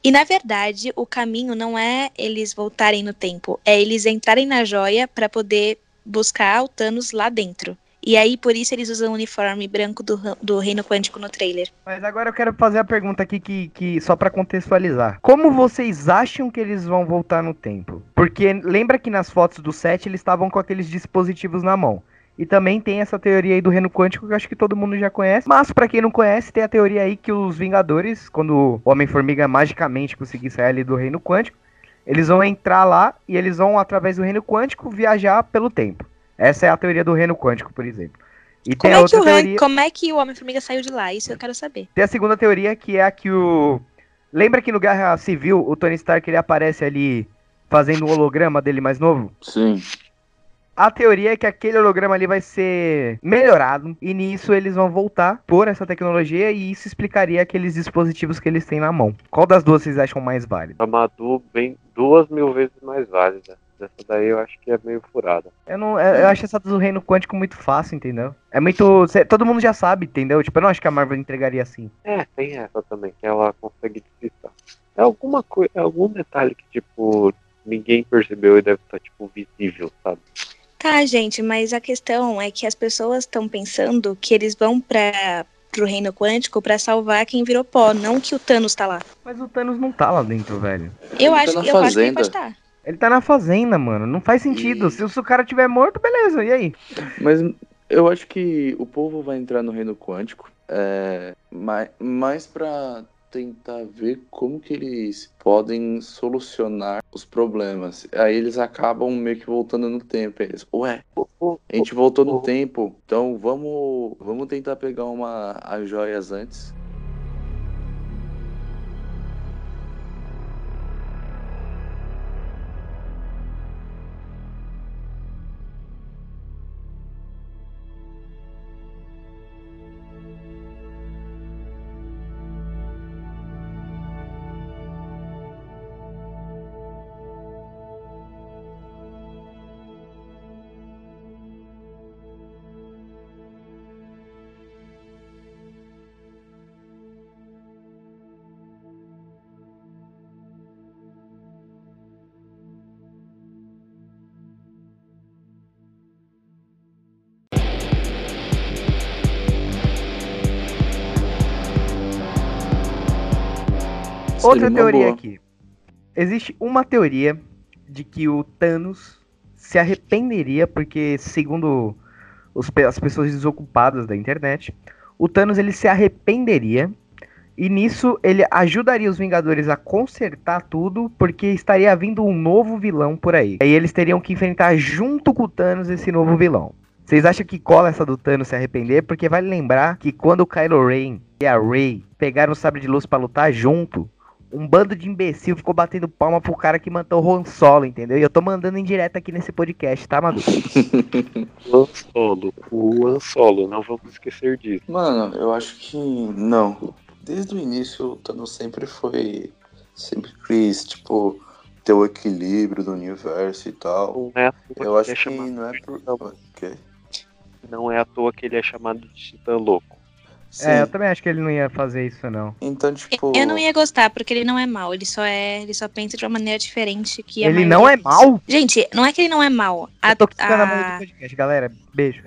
E na verdade, o caminho não é eles voltarem no tempo, é eles entrarem na joia para poder buscar o Thanos lá dentro. E aí, por isso, eles usam o uniforme branco do, do Reino Quântico no trailer. Mas agora eu quero fazer a pergunta aqui, que, que só para contextualizar. Como vocês acham que eles vão voltar no tempo? Porque lembra que nas fotos do set eles estavam com aqueles dispositivos na mão. E também tem essa teoria aí do reino quântico que eu acho que todo mundo já conhece. Mas para quem não conhece, tem a teoria aí que os Vingadores, quando o Homem-Formiga magicamente conseguir sair ali do reino quântico, eles vão entrar lá e eles vão, através do reino quântico, viajar pelo tempo. Essa é a teoria do reino quântico, por exemplo. E como, é que o teoria... como é que o Homem-Formiga saiu de lá? Isso eu quero saber. Tem a segunda teoria, que é a que o. Lembra que no Guerra Civil o Tony Stark ele aparece ali fazendo o holograma dele mais novo? Sim. A teoria é que aquele holograma ali vai ser melhorado e nisso eles vão voltar por essa tecnologia e isso explicaria aqueles dispositivos que eles têm na mão. Qual das duas vocês acham mais válida? A Madu bem duas mil vezes mais válida. Essa daí eu acho que é meio furada. Eu não, eu acho essa do reino quântico muito fácil, entendeu? É muito, todo mundo já sabe, entendeu? Tipo, eu não acho que a Marvel entregaria assim. É, tem essa também, que ela consegue despistar. É alguma coisa, é algum detalhe que tipo ninguém percebeu e deve estar tipo visível, sabe? Tá, gente, mas a questão é que as pessoas estão pensando que eles vão para pro reino quântico para salvar quem virou pó, não que o Thanos tá lá. Mas o Thanos não tá lá dentro, velho. Eu ele acho tá que eu acho que ele pode estar. Tá. Ele tá na fazenda, mano. Não faz sentido. E... Se, se o cara tiver morto, beleza. E aí? Mas eu acho que o povo vai entrar no reino quântico. É, mais, mais pra tentar ver como que eles podem solucionar os problemas. Aí eles acabam meio que voltando no tempo. Eles, ué, a gente voltou no tempo, então vamos, vamos tentar pegar uma as joias antes. Outra teoria aqui. Existe uma teoria de que o Thanos se arrependeria porque, segundo os, as pessoas desocupadas da internet, o Thanos ele se arrependeria e nisso ele ajudaria os Vingadores a consertar tudo, porque estaria vindo um novo vilão por aí. Aí eles teriam que enfrentar junto com o Thanos esse novo vilão. Vocês acham que cola essa do Thanos se arrepender? Porque vale lembrar que quando o Kylo Ren e a Rey pegaram o sabre de luz para lutar junto, um bando de imbecil ficou batendo palma pro cara que matou o Han Solo, entendeu? E eu tô mandando em direto aqui nesse podcast, tá, Madu? Han Solo, o Han Solo, não vamos esquecer disso. Mano, eu acho que não. Desde o início, o Thanos sempre foi. Sempre quis, tipo, ter o equilíbrio do universo e tal. Não é eu acho é que não é por. Okay. Não é à toa que ele é chamado de Titã Louco. Sim. É, eu também acho que ele não ia fazer isso, não. Então, tipo. Eu não ia gostar, porque ele não é mal. Ele só é. Ele só pensa de uma maneira diferente que Ele não é mal? Gente, não é que ele não é mal. A, eu tô a... a podcast, galera. Beijo.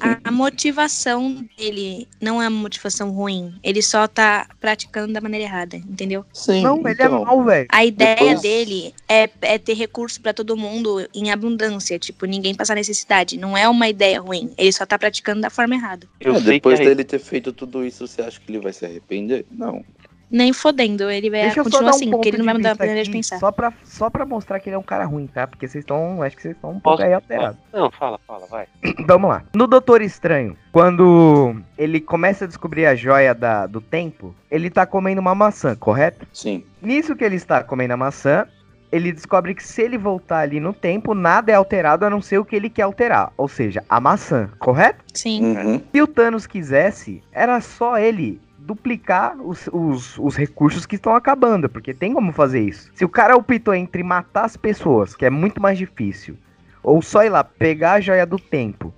A, a, motivação dele não é uma motivação ruim. Ele só tá praticando da maneira errada, entendeu? Sim. Não, ele é então, é mal, velho. A ideia Depois... dele é, é ter recurso para todo mundo em abundância. Tipo, ninguém passar necessidade. Não é uma ideia ruim. Ele só tá praticando da forma errada. É, depois dele ter feito tudo isso, você acha que ele vai se arrepender? Não. Nem fodendo, ele vai Deixa continuar um assim, porque ele não vai mudar a maneira de pensar. Só pra, só pra mostrar que ele é um cara ruim, tá? Porque vocês estão. Acho que vocês estão um pouco aí alterados. Não, fala, fala, vai. Vamos lá. No Doutor Estranho, quando ele começa a descobrir a joia da, do tempo, ele tá comendo uma maçã, correto? Sim. Nisso que ele está comendo a maçã, ele descobre que se ele voltar ali no tempo, nada é alterado a não ser o que ele quer alterar. Ou seja, a maçã, correto? Sim. Uhum. Se o Thanos quisesse, era só ele duplicar os, os, os recursos que estão acabando, porque tem como fazer isso. Se o cara optou entre matar as pessoas, que é muito mais difícil, ou só ir lá pegar a joia do tempo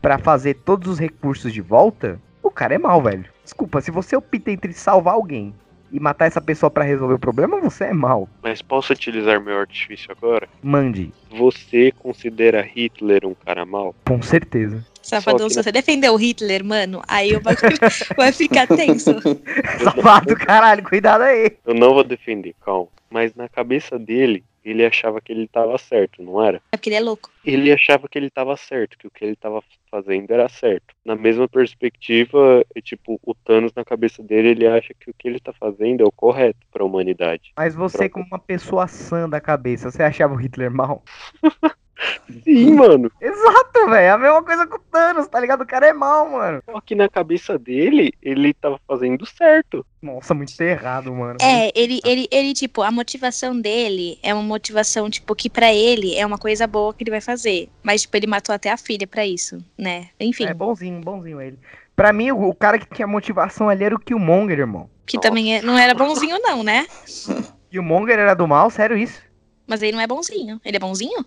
pra fazer todos os recursos de volta, o cara é mal, velho. Desculpa, se você opta entre salvar alguém e matar essa pessoa pra resolver o problema, você é mal. Mas posso utilizar meu artifício agora? Mande, Você considera Hitler um cara mau? com certeza. Safadão, se você defendeu o Hitler, mano, aí o bagulho vai ficar tenso. Safado, caralho, cuidado aí. Eu não vou defender, calma. Mas na cabeça dele, ele achava que ele tava certo, não era? É porque ele é louco. Ele achava que ele tava certo, que o que ele tava fazendo era certo. Na mesma perspectiva, é tipo, o Thanos na cabeça dele, ele acha que o que ele tá fazendo é o correto pra humanidade. Mas você, como uma pessoa sã da cabeça, você achava o Hitler mal? Sim, mano. Exato, velho. É a mesma coisa com o Thanos, tá ligado? O cara é mal, mano. Só que na cabeça dele, ele tava fazendo certo. Nossa, muito errado, mano. É, ele, ele, ele, tipo, a motivação dele é uma motivação, tipo, que pra ele é uma coisa boa que ele vai fazer. Mas, tipo, ele matou até a filha pra isso, né? Enfim, É bonzinho, bonzinho ele. Pra mim, o, o cara que tinha motivação ali era o Killmonger, irmão. que também é- não era bonzinho, não, né? Killmonger era do mal, sério isso? Mas ele não é bonzinho. Ele é bonzinho?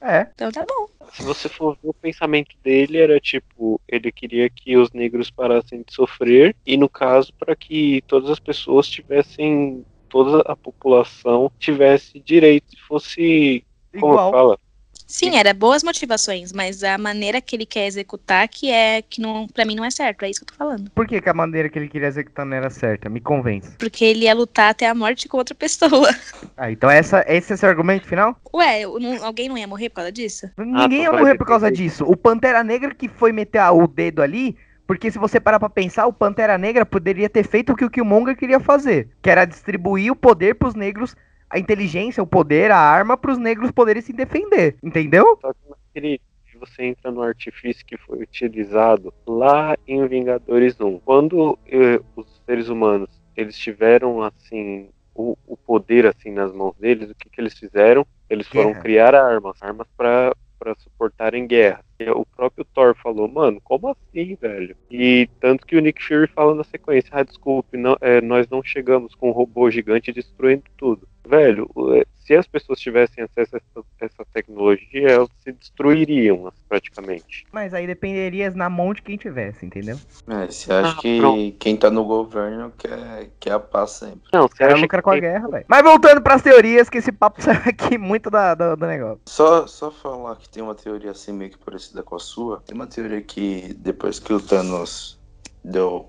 É. Então tá bom. Se você for ver o pensamento dele, era tipo, ele queria que os negros parassem de sofrer, e no caso, para que todas as pessoas tivessem, toda a população tivesse direito, fosse, como Igual. fala, Sim, era boas motivações, mas a maneira que ele quer executar que é que não, para mim não é certo, é isso que eu tô falando. Por que, que a maneira que ele queria executar não era certa? Me convence. Porque ele ia lutar até a morte com outra pessoa. Ah, então essa, esse é seu argumento final? Ué, não- alguém não ia morrer por causa disso? Ninguém ia morrer por causa disso. O Pantera Negra que foi meter o dedo ali, porque se você parar pra pensar, o Pantera Negra poderia ter feito o que o Killmonger queria fazer, que era distribuir o poder pros negros, a inteligência, o poder, a arma pros negros poderem se defender, entendeu? Só que naquele você entra no artifício que foi utilizado lá em Vingadores 1. Quando eh, os seres humanos eles tiveram assim o, o poder assim nas mãos deles, o que, que eles fizeram? Eles foram Guerra. criar armas, armas para para suportarem guerra. E o próprio Thor falou, mano, como assim, velho? E tanto que o Nick Fury fala na sequência, ah, desculpe, não, é, nós não chegamos com um robô gigante destruindo tudo. Velho, é, se as pessoas tivessem acesso a essa, essa tecnologia, elas se destruiriam praticamente. Mas aí dependeria na mão de quem tivesse, entendeu? É, você acha Ah, que pronto. quem tá no governo quer, quer a paz sempre. Não, você acha lucra que com a guerra, velho. Mas voltando pras teorias, que esse papo saiu aqui muito da, do, do negócio. Só, só falar que tem uma teoria assim meio que parecida com a sua. Tem uma teoria que depois que o Thanos deu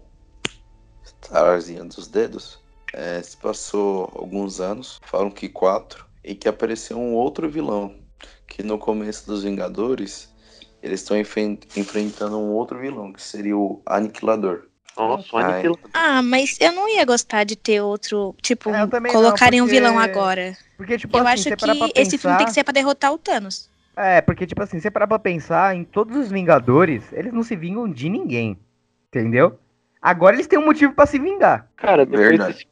estarzinha dos dedos, é, se passou alguns anos, falam que quatro, e que apareceu um outro vilão. Que no começo dos Vingadores, eles estão enfen- enfrentando um outro vilão, que seria o Aniquilador. Nossa, o aniquilador. Ah, mas eu não ia gostar de ter outro, tipo, É, colocarem um porque- vilão agora. Porque, tipo Eu assim, acho você que pra esse filme tem que pensar- ser pra derrotar o Thanos. É, porque, tipo assim, você parar pra pensar, em todos os Vingadores, eles não se vingam de ninguém. Entendeu? Agora eles têm um motivo pra se vingar. Cara, depois Verdade. desse,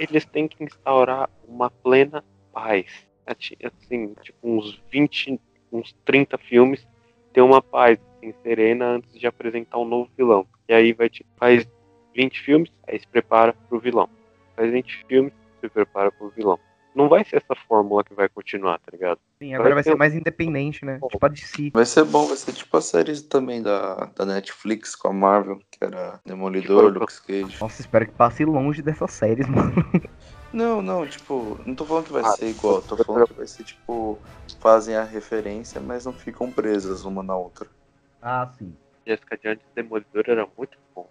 eles têm que instaurar uma plena paz. Ati- Assim, tipo, uns 20, uns 30 filmes, ter uma paz assim, serena antes de apresentar um novo vilão. E aí vai, tipo, faz 20 filmes, aí se prepara pro vilão. Faz 20 filmes, se prepara pro vilão. Não vai ser essa fórmula que vai continuar, tá ligado? Sim, agora Vai vai ser um- mais independente, né? Tipo a DC. Vai ser bom, vai ser tipo a série também da, da Netflix com a Marvel, que era Demolidor, Tipo, Luke Cage. Nossa, espero que passe longe dessas séries, mano. Não, não, tipo, não tô falando que vai Ah, ser igual, tô falando que vai ser tipo, fazem a referência, mas não ficam presas uma na outra. Ah, sim. Jessica Jones Demolidor era muito bom.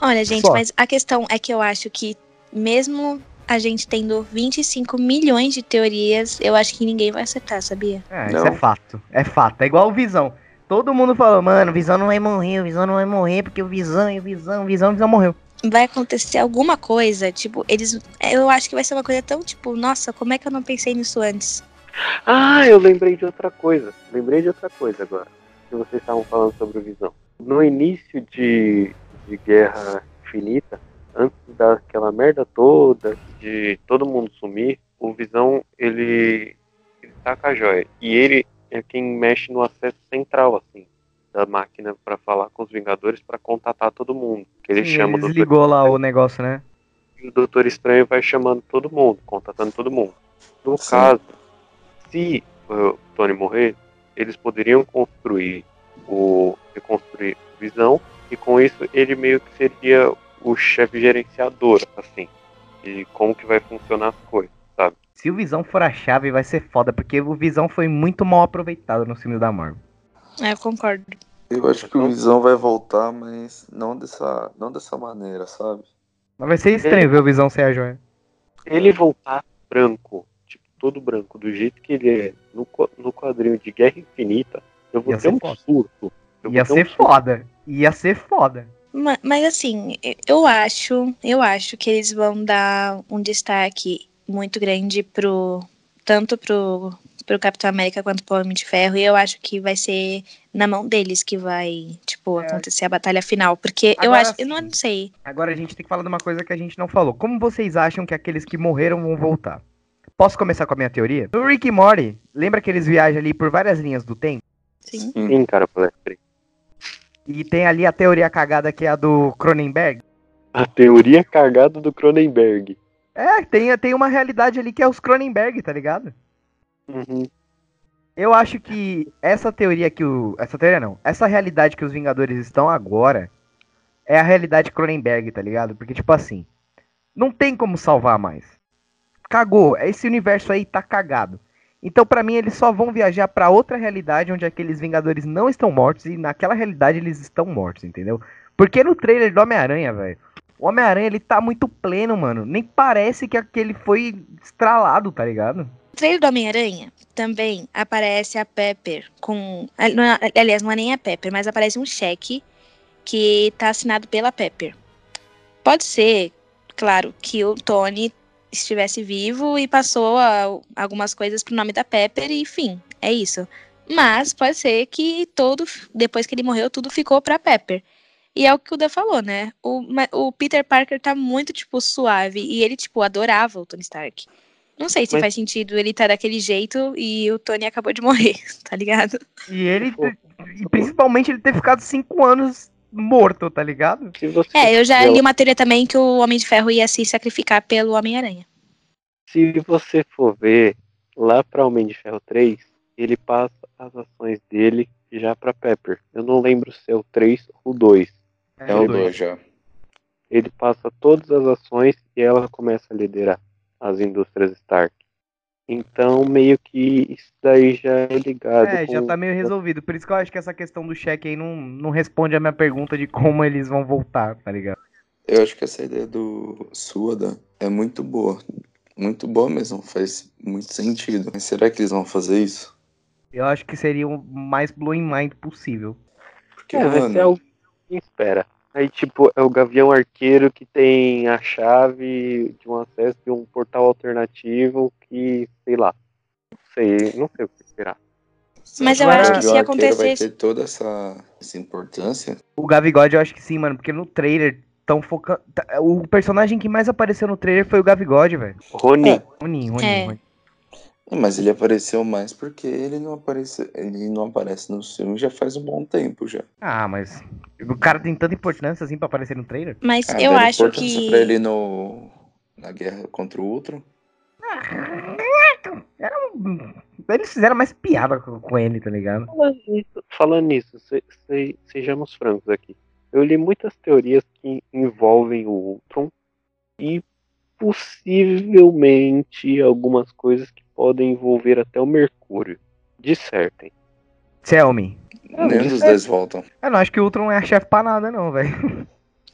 Olha, gente, Só. mas a questão é que eu acho que mesmo a gente tendo 25 milhões de teorias, eu acho que ninguém vai acertar, sabia? É, isso é fato. É fato. É igual o Visão. Todo mundo falou, mano, o Visão não vai morrer, o Visão não vai morrer, porque o Visão, e o Visão, o Visão, o Visão morreu. Vai acontecer alguma coisa, tipo, eles. Eu acho que vai ser uma coisa tão, tipo, nossa, como é que eu não pensei nisso antes? Ah, eu lembrei de outra coisa. Lembrei de outra coisa agora. Que vocês estavam falando sobre o Visão. No início de, de Guerra Infinita, antes daquela merda toda, de todo mundo sumir, o Visão, ele, ele tá com a joia. E ele é quem mexe no acesso central, assim, da máquina para falar com os Vingadores para contatar todo mundo. Que ele Sim, chama ele o desligou lá o negócio, né? e o Doutor Estranho vai chamando todo mundo, contatando todo mundo. No Sim. caso, se o Tony morrer, eles poderiam construir o reconstruir o Visão e com isso ele meio que seria o chefe gerenciador, assim, de como que vai funcionar as coisas, sabe? Se o Visão for a chave, vai ser foda, porque o Visão foi muito mal aproveitado nos filmes da Marvel. É, eu concordo. Eu acho que o Visão vai voltar, mas não dessa, não dessa maneira, sabe? Mas vai ser estranho ver o Visão ser a joia. Ele voltar branco, tipo, todo branco, do jeito que ele é no, no quadrinho de Guerra Infinita, eu vou Ia ter ser um foda. surto. Eu Ia ser um surto. foda. Ia ser foda. Ma- Mas assim, eu- eu acho, eu acho que eles vão dar um destaque muito grande pro tanto pro, pro Capitão América quanto pro Homem de Ferro, e eu acho que vai ser na mão deles que vai, tipo, É. acontecer a batalha final, porque eu Agora acho, eu não sei. Agora a gente tem que falar de uma coisa que a gente não falou. Como vocês acham que aqueles que morreram vão voltar? Posso começar com a minha teoria? No Rick e Morty, lembra que eles viajam ali por várias linhas do tempo? Sim. Sim, cara, Palestre. E tem ali a teoria cagada que é a do Cronenberg. A teoria cagada do Cronenberg. É, tem, tem uma realidade ali que é os Cronenberg, tá ligado? Uhum. Eu acho que essa teoria que o. Essa teoria não. Essa realidade que os Vingadores estão agora é a realidade Cronenberg, tá ligado? Porque, tipo assim, não tem como salvar mais. Cagou. Esse universo aí tá cagado. Então, pra mim, eles só vão viajar pra outra realidade onde aqueles Vingadores não estão mortos e naquela realidade eles estão mortos, entendeu? Porque no trailer do Homem-Aranha, velho, o Homem-Aranha ele tá muito pleno, mano. Nem parece que aquele foi estralado, tá ligado? No trailer do Homem-Aranha também aparece a Pepper com. é- Aliás, não é nem a Pepper, mas aparece um cheque que tá assinado pela Pepper. Pode ser, claro, que o Tony estivesse vivo e passou a- algumas coisas pro nome da Pepper e enfim, é isso. Mas pode ser que todo, depois que ele morreu, tudo ficou pra Pepper. E é o que o Dan falou, né? O, o Peter Parker tá muito, tipo, suave. E ele, tipo, adorava o Tony Stark. Não sei se Mas- faz sentido ele tá daquele jeito e o Tony acabou de morrer, tá ligado? E ele. E principalmente ele ter ficado cinco anos morto, tá ligado? Se você É, eu já li uma teoria também que o Homem de Ferro ia se sacrificar pelo Homem-Aranha. Se você for ver lá pra Homem de Ferro 3, ele passa as ações dele já pra Pepper. Eu não lembro se é o 3 ou o 2. É o 2 já. Ele passa todas as ações e ela começa a liderar as indústrias Stark. Então, meio que isso daí já é ligado. É, já com- tá meio resolvido. Por isso que eu acho que essa questão do cheque aí não, não responde a minha pergunta de como eles vão voltar, tá ligado? Eu acho que essa ideia do Suada é muito boa. Muito boa mesmo, faz muito sentido. Mas será que eles vão fazer isso? Eu acho que seria o mais blowing mind possível. Porque, É, vai mano, ser algo que espera. Aí, tipo, é o Gavião Arqueiro que tem a chave de um acesso de um portal alternativo que, sei lá. Não sei, não sei o que esperar. Mas eu acho que se acontecesse- Vai ter toda essa, essa importância? O Gavigode eu acho que sim, mano, porque no trailer tão focando. O personagem que mais apareceu no trailer foi o Gavigode, velho. Rony, Ronin, Ronin, É. Ronin. Mas ele apareceu mais porque ele não aparece, ele não aparece no filme já faz um bom tempo já. Ah, mas. O cara tem tanta importância assim pra aparecer no trailer? Mas Ah, eu acho importância que. pra ele no na guerra contra o Ultron. Eles fizeram mais piada com, ele, tá ligado? falando nisso, falando nisso se- se- sejamos francos aqui. Eu li muitas teorias que envolvem o Ultron e possivelmente algumas coisas que podem envolver até o Mercúrio. Dissertem. Tell me. Nenhum dos dois voltam. Eu não acho que o Ultron é chefe pra nada, não, velho.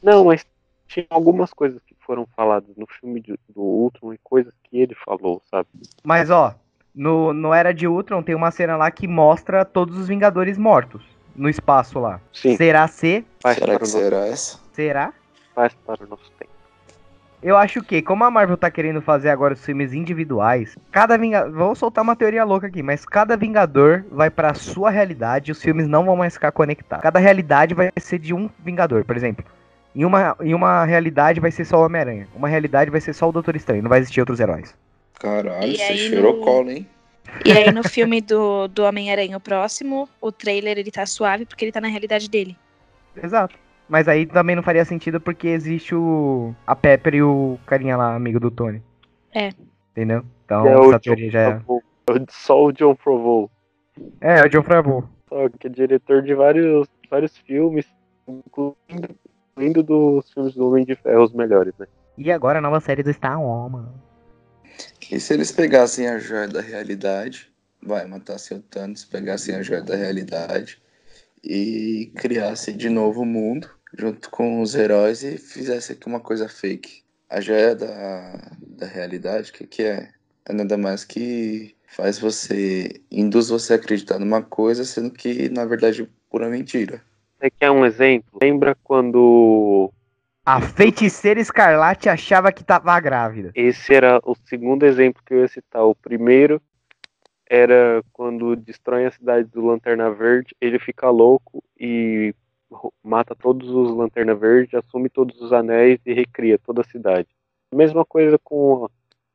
Não, mas tinha algumas coisas que foram faladas no filme de- do Ultron e coisas que ele falou, sabe? Mas ó, no, no Era de Ultron tem uma cena lá que mostra todos os Vingadores mortos. No espaço lá. Sim, Será ser? Será que será essa? Será? faz para o nosso tempo. Eu acho que, como a Marvel tá querendo fazer agora os filmes individuais, cada Vingador. Vou soltar uma teoria louca aqui, mas cada Vingador vai pra sua realidade e os filmes não vão mais ficar conectados. Cada realidade vai ser de um Vingador, por exemplo. Em uma, em uma realidade vai ser só o Homem-Aranha. Uma realidade vai ser só o Doutor Estranho. Não vai existir outros heróis. Caralho, E você aí cheirou no- cola, hein? E aí no filme do, do Homem-Aranha o próximo, o trailer ele tá suave porque ele tá na realidade dele. Exato. Mas aí também não faria sentido porque existe o. A Pepper e o carinha lá, amigo do Tony. É. Entendeu? Então É essa John teoria já é. Só o John Favreau. É, é o John Favreau. Só que é diretor de vários, vários filmes, incluindo, incluindo dos filmes do Homem de Ferro, os melhores, né? E agora a nova série do Star Wars. E se eles pegassem a joia da realidade, vai, matassem o Thanos, pegassem a joia da realidade e criassem de novo o mundo junto com os heróis e fizessem aqui uma coisa fake. A joia da, da realidade, o que, que é? É nada mais que faz você, induz você a acreditar numa coisa, sendo que na verdade é pura mentira. Você quer um exemplo? Lembra quando A feiticeira escarlate achava que tava grávida. esse era o segundo exemplo que eu ia citar? O primeiro era quando destrói a cidade do Lanterna Verde, ele fica louco e mata todos os Lanterna Verde, assume todos os anéis e recria toda a cidade. Mesma coisa com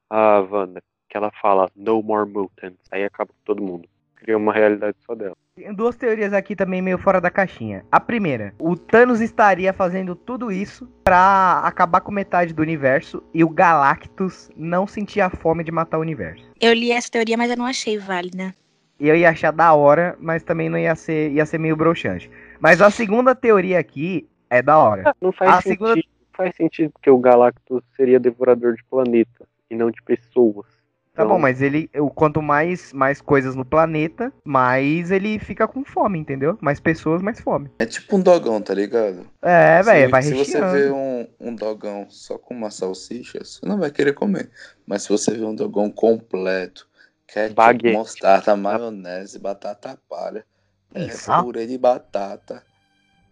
a Wanda, que ela fala No More Mutants, aí acaba com todo mundo. Cria uma realidade só dela. Tem duas teorias aqui também meio fora da caixinha. A primeira, o Thanos estaria fazendo tudo isso pra acabar com metade do universo e o Galactus não sentia a fome de matar o universo. Eu li essa teoria, mas eu não achei válida. E eu ia achar da hora, mas também não ia ser, ia ser meio broxante. Mas a segunda teoria aqui é da hora. Não faz A sentido. segunda- Não faz sentido porque o Galactus seria devorador de planetas e não de pessoas. Tá Então, bom, mas ele, o quanto mais mais coisas no planeta, mais ele fica com fome, entendeu? Mais pessoas, mais fome. É tipo um dogão, tá ligado? É, velho, vai se você vê um, um dogão só com uma salsicha, você não vai querer comer. Mas se você vê um dogão completo, ketchup, Baguete. mostarda, maionese, batata palha, é, Isso. purê de batata,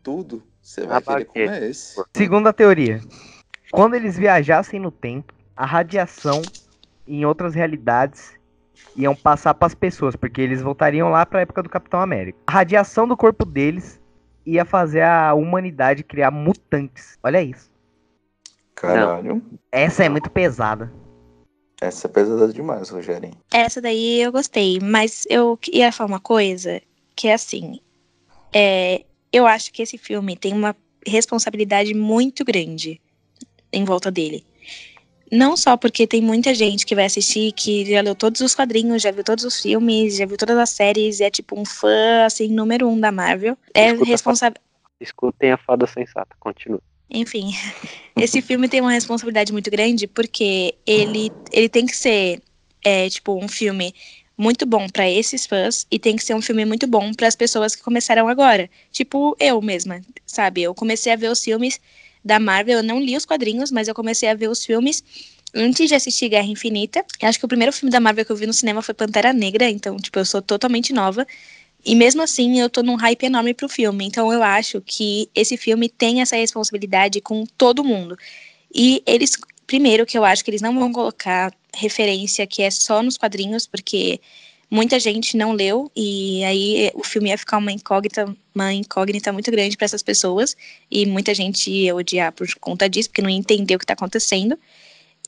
tudo, você vai A querer comer esse. Segunda teoria. Quando eles viajassem no tempo, a radiação em outras realidades iam passar para as pessoas, porque eles voltariam lá para a época do Capitão América. A radiação do corpo deles ia fazer a humanidade criar mutantes. Olha isso. Caralho. Essa é muito pesada. Essa é pesada demais, Rogerinho. Essa daí eu gostei, mas eu ia falar uma coisa que é assim. é, eu acho que esse filme tem uma responsabilidade muito grande em volta dele. Não só porque tem muita gente que vai assistir que já leu todos os quadrinhos, já viu todos os filmes, já viu todas as séries, e é tipo um fã assim número um da Marvel. É responsável. Escutem a fada sensata, continua. Enfim, esse filme tem uma responsabilidade muito grande porque ele, ele tem que ser, é, tipo, um filme muito bom pra esses fãs e tem que ser um filme muito bom para as pessoas que começaram agora. Tipo, eu mesma, sabe? Eu comecei a ver os filmes da Marvel, eu não li os quadrinhos, mas eu comecei a ver os filmes antes de assistir Guerra Infinita. Acho que o primeiro filme da Marvel que eu vi no cinema foi Pantera Negra, então, tipo, eu sou totalmente nova. E mesmo assim, eu tô num hype enorme pro filme. Então, eu acho que esse filme tem essa responsabilidade com todo mundo. E eles, primeiro, que eu acho que eles não vão colocar referência que é só nos quadrinhos, porque muita gente não leu e aí o filme ia ficar uma incógnita, uma incógnita muito grande para essas pessoas e muita gente ia odiar por conta disso, porque não ia entender o que tá acontecendo.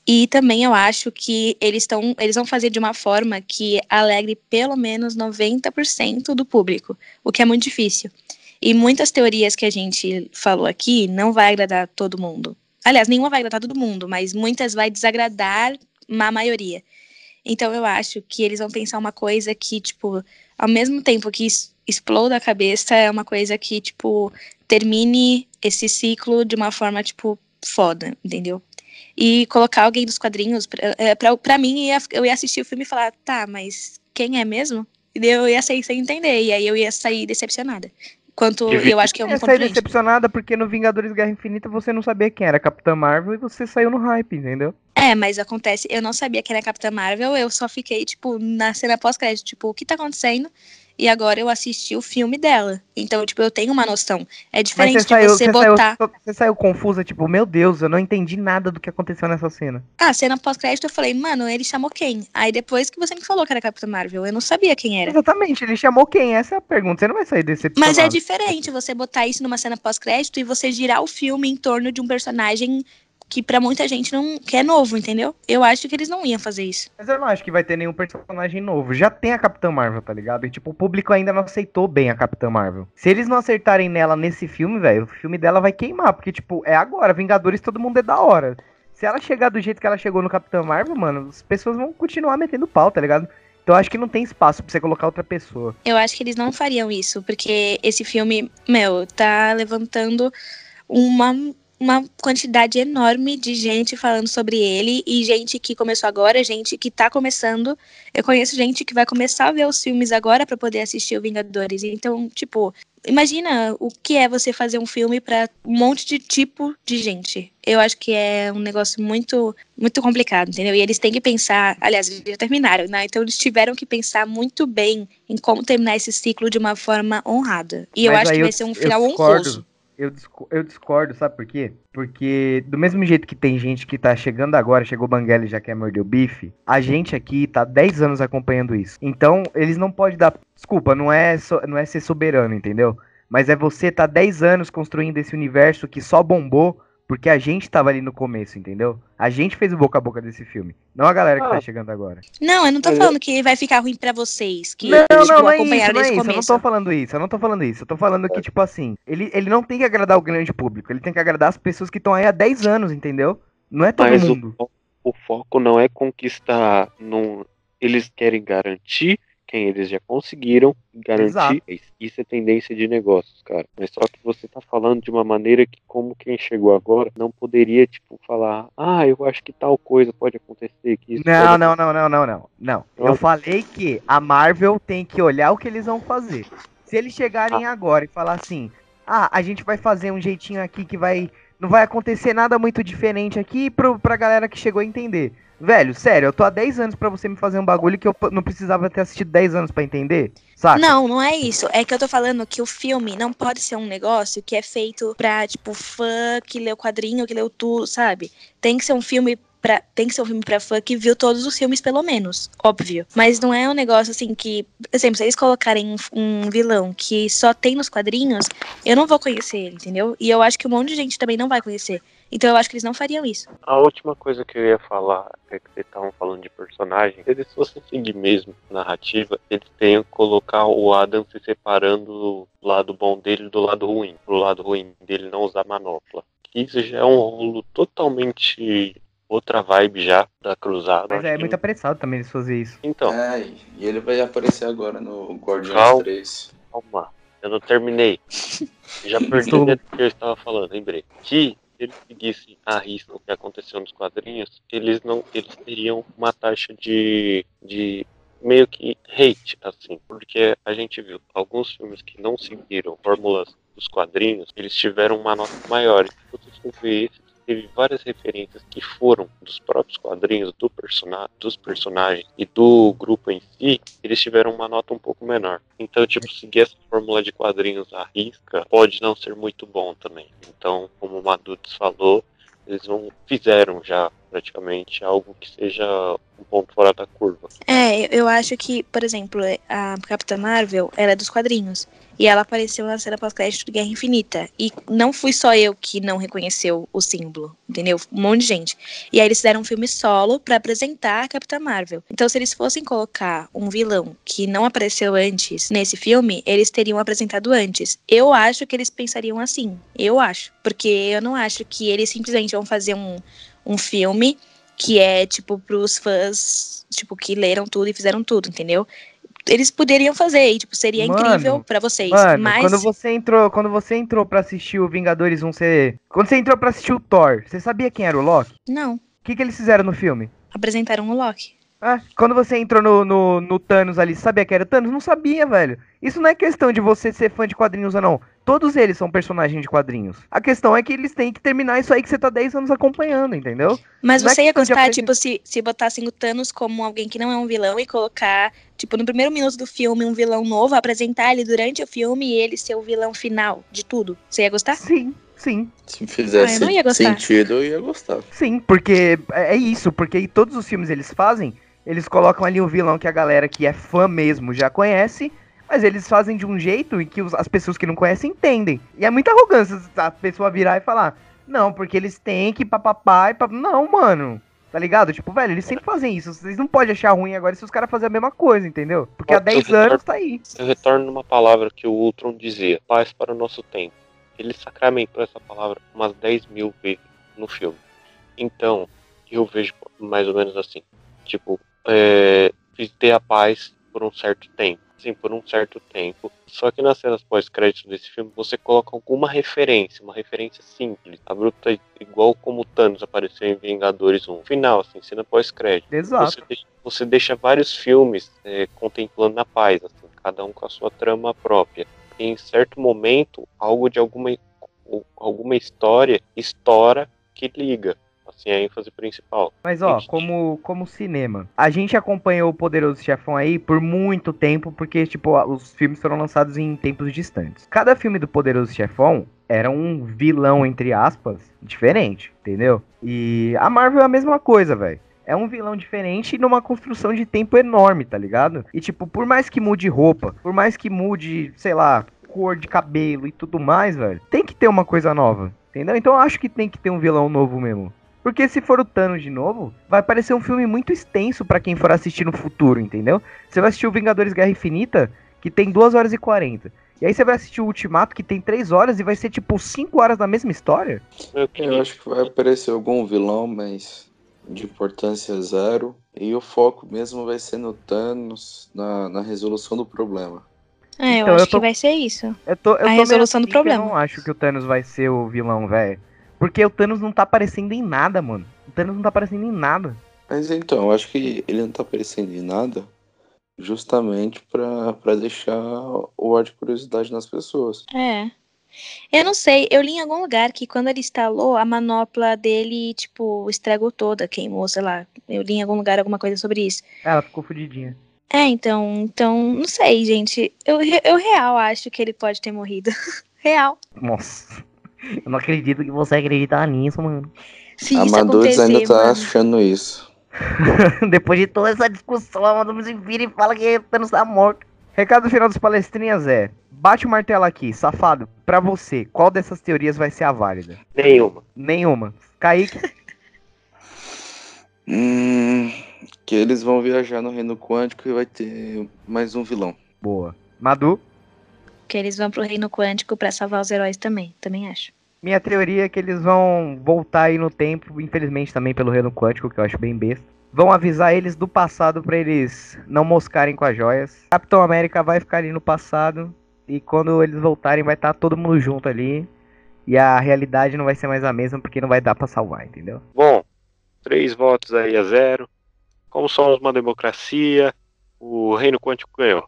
E também eu acho que eles estão, eles vão fazer de uma forma que alegre pelo menos 90% do público, o que é muito difícil. E muitas teorias que a gente falou aqui não vai agradar todo mundo. Aliás, nenhuma vai agradar todo mundo, mas muitas vai desagradar a maioria. Então eu acho que eles vão pensar uma coisa que, tipo, ao mesmo tempo que exploda a cabeça, é uma coisa que, tipo, termine esse ciclo de uma forma, tipo, foda, entendeu? E colocar alguém dos quadrinhos, pra, é, pra, pra mim, eu ia assistir o filme e falar, tá, mas quem é mesmo? E eu ia sair sem entender, e aí eu ia sair decepcionada. Quanto Devia- eu acho que é um Eu ponto saí grande. decepcionada porque no Vingadores Guerra Infinita você não sabia quem era a Capitã Marvel e você saiu no hype, entendeu? É, mas acontece, eu não sabia que era a Capitã Marvel, eu só fiquei, tipo, na cena pós-crédito, tipo, o que tá acontecendo? E agora eu assisti o filme dela. Então, tipo, eu tenho uma noção. É diferente você saiu, de você você, botar. saiu, você saiu confusa, tipo, meu Deus, eu não entendi nada do que aconteceu nessa cena. Ah, cena pós-crédito, eu falei, mano, ele chamou quem? Aí depois que você me falou que era a Capitã Marvel, eu não sabia quem era. Exatamente, ele chamou quem? Essa é a pergunta. Você não vai sair decepcionado. Mas é diferente você botar isso numa cena pós-crédito e você girar o filme em torno de um personagem que para muita gente não que é novo, entendeu? Eu acho que eles não iam fazer isso. Mas eu não acho que vai ter nenhum personagem novo. Já tem a Capitã Marvel, tá ligado? E tipo, o público ainda não aceitou bem a Capitã Marvel. Se eles não acertarem nela nesse filme, velho, o filme dela vai queimar, porque tipo, é agora, Vingadores todo mundo é da hora. Se ela chegar do jeito que ela chegou no Capitã Marvel, mano, as pessoas vão continuar metendo pau, tá ligado? Então eu acho que não tem espaço pra você colocar outra pessoa. Eu acho que eles não fariam isso, porque esse filme, meu, tá levantando uma, uma quantidade enorme de gente falando sobre ele e gente que começou agora, gente que tá começando. Eu conheço gente que vai começar a ver os filmes agora para poder assistir o Vingadores. Então, tipo, imagina o que é você fazer um filme para um monte de tipo de gente. Eu acho que é um negócio muito muito complicado, entendeu? E eles têm que pensar, aliás, eles já terminaram, né? Então eles tiveram que pensar muito bem em como terminar esse ciclo de uma forma honrada. E eu Mas acho aí que eu- vai ser um eu final honroso. Eu, eu discordo, sabe por quê? Porque do mesmo jeito que tem gente que tá chegando agora, chegou Banguela e já quer morder o bife, a gente aqui tá 10 anos acompanhando isso. Então, eles não podem dar. Desculpa, não é, so- não é ser soberano, entendeu? Mas é você tá 10 anos construindo esse universo que só bombou porque a gente tava ali no começo, entendeu? A gente fez o boca a boca desse filme. Não a galera que tá Ah. chegando agora. Não, eu não tô falando que vai ficar ruim pra vocês, que Não, tipo, não, não é isso, não é isso. o Eu não tô falando isso, eu não tô falando isso. Eu tô falando que, tipo assim, ele, ele não tem que agradar o grande público, ele tem que agradar as pessoas que estão aí há 10 anos, entendeu? Não é todo Mas o, mundo. fo- o foco não é conquistar. Não, eles querem garantir quem eles já conseguiram garantir. Exato. Isso é tendência de negócios, cara. Mas só que você tá falando de uma maneira que, como quem chegou agora, não poderia, tipo, falar, ah, eu acho que tal coisa pode acontecer. Que isso Não, não, não, não, não, não. Não. Eu falei que a Marvel tem que olhar o que eles vão fazer. Se eles chegarem agora e falar assim, ah, a gente vai fazer um jeitinho aqui que vai. Não vai acontecer nada muito diferente aqui pro, pra galera que chegou a entender. Velho, sério, eu tô há 10 anos pra você me fazer um bagulho que eu não precisava ter assistido 10 anos pra entender. Saca? Não, não é isso. É que eu tô falando que o filme não pode ser um negócio que é feito pra, tipo, fã que leu quadrinho, que leu tudo, sabe? Tem que ser um filme pra. Tem que ser um filme pra fã que viu todos os filmes, pelo menos. Óbvio. Mas não é um negócio assim que. Por exemplo, se eles colocarem um vilão que só tem nos quadrinhos, eu não vou conhecer ele, entendeu? E eu acho que um monte de gente também não vai conhecer. Então eu acho que eles não fariam isso. A última coisa que eu ia falar é que vocês estavam falando de personagem. Se eles fossem seguir mesmo narrativa, eles teriam que colocar o Adam se separando do lado bom dele do lado ruim. Pro lado ruim dele não usar manopla. Isso já é um rolo totalmente outra vibe já da cruzada. Mas é que- muito apressado também eles fazerem isso. Então, É, e ele vai aparecer agora no Guardiões Calma. 3. calma. Eu não terminei. Já perdi o que eu estava falando, lembrei. Que eles seguissem a risca o que aconteceu nos quadrinhos, eles não eles teriam uma taxa de, de meio que hate, assim, porque a gente viu alguns filmes que não seguiram fórmulas dos quadrinhos, eles tiveram uma nota maior. Se você esse, teve várias referências que foram dos próprios quadrinhos, do persona dos personagens e do grupo em si, eles tiveram uma nota um pouco menor. Então, tipo, seguir essa fórmula de quadrinhos à risca pode não ser muito bom também. Então, como o Madudes falou, eles não fizeram já praticamente algo que seja um ponto fora da curva. É, eu- acho que, por exemplo, a Capitã Marvel, ela é dos quadrinhos. E ela apareceu na cena pós-crédito de Guerra Infinita. E não fui só eu que não reconheceu o símbolo, entendeu? Um monte de gente. E aí eles fizeram um filme solo pra apresentar a Capitã Marvel. Então, se eles fossem colocar um vilão que não apareceu antes nesse filme, eles teriam apresentado antes. Eu acho que eles pensariam assim. Eu acho. Porque eu não acho que eles simplesmente vão fazer um, um filme que é, tipo, pros fãs, tipo, que leram tudo e fizeram tudo, entendeu? Eles poderiam fazer, e, tipo, seria Mano, incrível pra vocês. Mano, mas. quando você entrou, quando você entrou para assistir o Vingadores 1, você, quando você entrou pra assistir o Thor, você sabia quem era o Loki? Não. O que, que eles fizeram no filme? Apresentaram o Loki. Ah, quando você entrou no, no, no Thanos ali, sabia que era o Thanos? Não sabia, velho. Isso não é questão de você ser fã de quadrinhos ou não. Todos eles são personagens de quadrinhos. A questão é que eles têm que terminar isso aí que você tá 10 anos acompanhando, entendeu? Mas Não é você ia questão de gostar, tipo, se, se botassem o Thanos como alguém que não é um vilão e colocar, tipo, no primeiro minuto do filme, um vilão novo, apresentar ele durante o filme e ele ser o vilão final de tudo. Você ia gostar? Sim, sim, Se fizesse Ah, eu não ia gostar. sentido, eu ia gostar. sim. Porque é é isso, porque todos os filmes eles fazem, eles colocam ali um vilão que a galera que é fã mesmo já conhece. Mas eles fazem de um jeito em que os- as pessoas que não conhecem entendem. E é muita arrogância a pessoa virar e falar: Não, porque eles têm que papapá e pap... Não, mano. Tá ligado? Tipo, velho, eles sempre fazem isso. Vocês não podem achar ruim agora se os caras fazerem a mesma coisa, entendeu? Porque há Eu 10 retorno- anos tá aí. Eu retorno numa palavra que o Ultron dizia: paz para o nosso tempo. Ele sacramentou essa palavra umas 10 mil vezes no filme. Então, eu vejo mais ou menos assim: tipo, é, fiz ter a paz por um certo tempo. Sim, por um certo tempo. Só que nas cenas pós-créditos desse filme você coloca alguma referência, uma referência simples, abrupta, igual como o Thanos apareceu em Vingadores 1. Final, assim, cena pós-crédito. Exato. Você deixa, você deixa vários filmes é, contemplando a paz, assim, cada um com a sua trama própria. E em certo momento, algo de alguma, alguma história estoura que liga. Assim, a ênfase principal. Mas ó, como, como cinema, a gente acompanhou o Poderoso Chefão aí por muito tempo, porque, tipo, os filmes foram lançados em tempos distantes. Cada filme do Poderoso Chefão era um vilão, entre aspas, diferente, entendeu? E a Marvel é a mesma coisa, velho. É um vilão diferente numa construção de tempo enorme, tá ligado? E, tipo, por mais que mude roupa, por mais que mude, sei lá, cor de cabelo e tudo mais, velho, tem que ter uma coisa nova, entendeu? Então eu acho que tem que ter um vilão novo mesmo. Porque se for o Thanos de novo, vai parecer um filme muito extenso pra quem for assistir no futuro, entendeu? Você vai assistir o Vingadores Guerra Infinita, que tem 2 horas e 40. E aí você vai assistir o Ultimato, que tem 3 horas, e vai ser tipo 5 horas da mesma história? Eu acho que vai aparecer algum vilão, mas de importância zero. E o foco mesmo vai ser no Thanos, na, na resolução do problema. É, eu Então, acho eu tô- que vai ser isso. Eu tô, eu A resolução do assim problema. Eu não acho que o Thanos vai ser o vilão, velho. Porque o Thanos não tá aparecendo em nada, mano. O Thanos não tá aparecendo em nada. Mas então, eu acho que ele não tá aparecendo em nada justamente pra, pra deixar o ar de curiosidade nas pessoas. É. Eu não sei, eu li em algum lugar que quando ele instalou, a manopla dele, tipo, estragou toda, queimou, sei lá. Eu li em algum lugar alguma coisa sobre isso. Ela ficou fudidinha. É, então, então, não sei, gente. Eu, eu real acho que ele pode ter morrido. real. Nossa. Eu não acredito que você acredita nisso, mano. Se Amadores acontecer, ainda tá mano. achando isso. Depois de toda essa discussão, a se vira e fala que o Thanos tá morto. Recado final dos palestrinhas é: bate o martelo aqui, safado. Pra você, qual dessas teorias vai ser a válida? Nenhuma. Nenhuma. Kaique, Hum, que eles vão viajar no reino quântico e vai ter mais um vilão. boa. Madu, Que eles vão pro reino quântico pra salvar os heróis também. Também acho. minha teoria é que eles vão voltar aí no tempo, infelizmente também pelo reino quântico, que eu acho bem besta. Vão avisar eles do passado pra eles não moscarem com as joias. Capitão América vai ficar ali no passado. E quando eles voltarem, vai estar todo mundo junto ali. E a realidade não vai ser mais a mesma, porque não vai dar pra salvar, entendeu? Bom, três votos aí a zero. Como somos uma democracia, o Reino Quântico ganhou.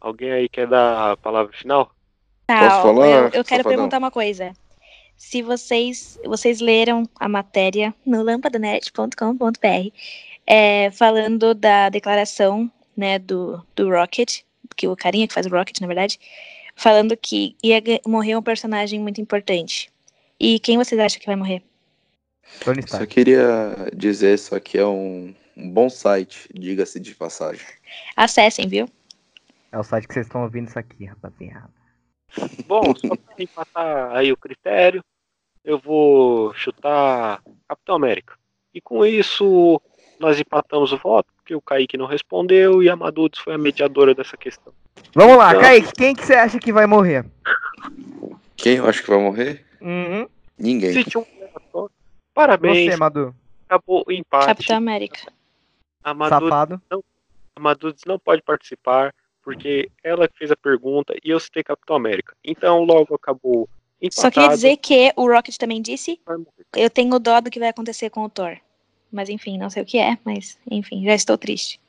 Alguém aí quer dar a palavra final? Tá, Posso falar, eu, eu quero Safadão? perguntar uma coisa. Se vocês, vocês leram a matéria no lampadanet.com.br é, falando da declaração né, do, do Rocket, que o carinha que faz o Rocket, na verdade, falando que ia morrer um personagem muito importante. E quem vocês acham que vai morrer? Tony Só queria dizer, só que é um, um bom site, diga-se de passagem. Acessem, viu? É o site que vocês estão ouvindo isso aqui, rapaziada. Bom, só pra empatar aí o critério, eu vou chutar Capitão América. E com isso, nós empatamos o voto, porque o Kaique não respondeu e a Madudes foi a mediadora dessa questão. Vamos lá, Então- Kaique, quem que você acha que vai morrer? Quem eu acho que vai morrer? Uhum. Ninguém. Um. Parabéns, Você, Madu. acabou o empate. Capitão América. A Madudes, Safado. a Madudes não pode participar, porque ela que fez a pergunta e eu citei Capitão América. Então, logo acabou empatado. Só queria dizer que o Rocket também disse. Eu tenho dó do que vai acontecer com o Thor. Mas enfim, não sei o que é, mas enfim, já estou triste.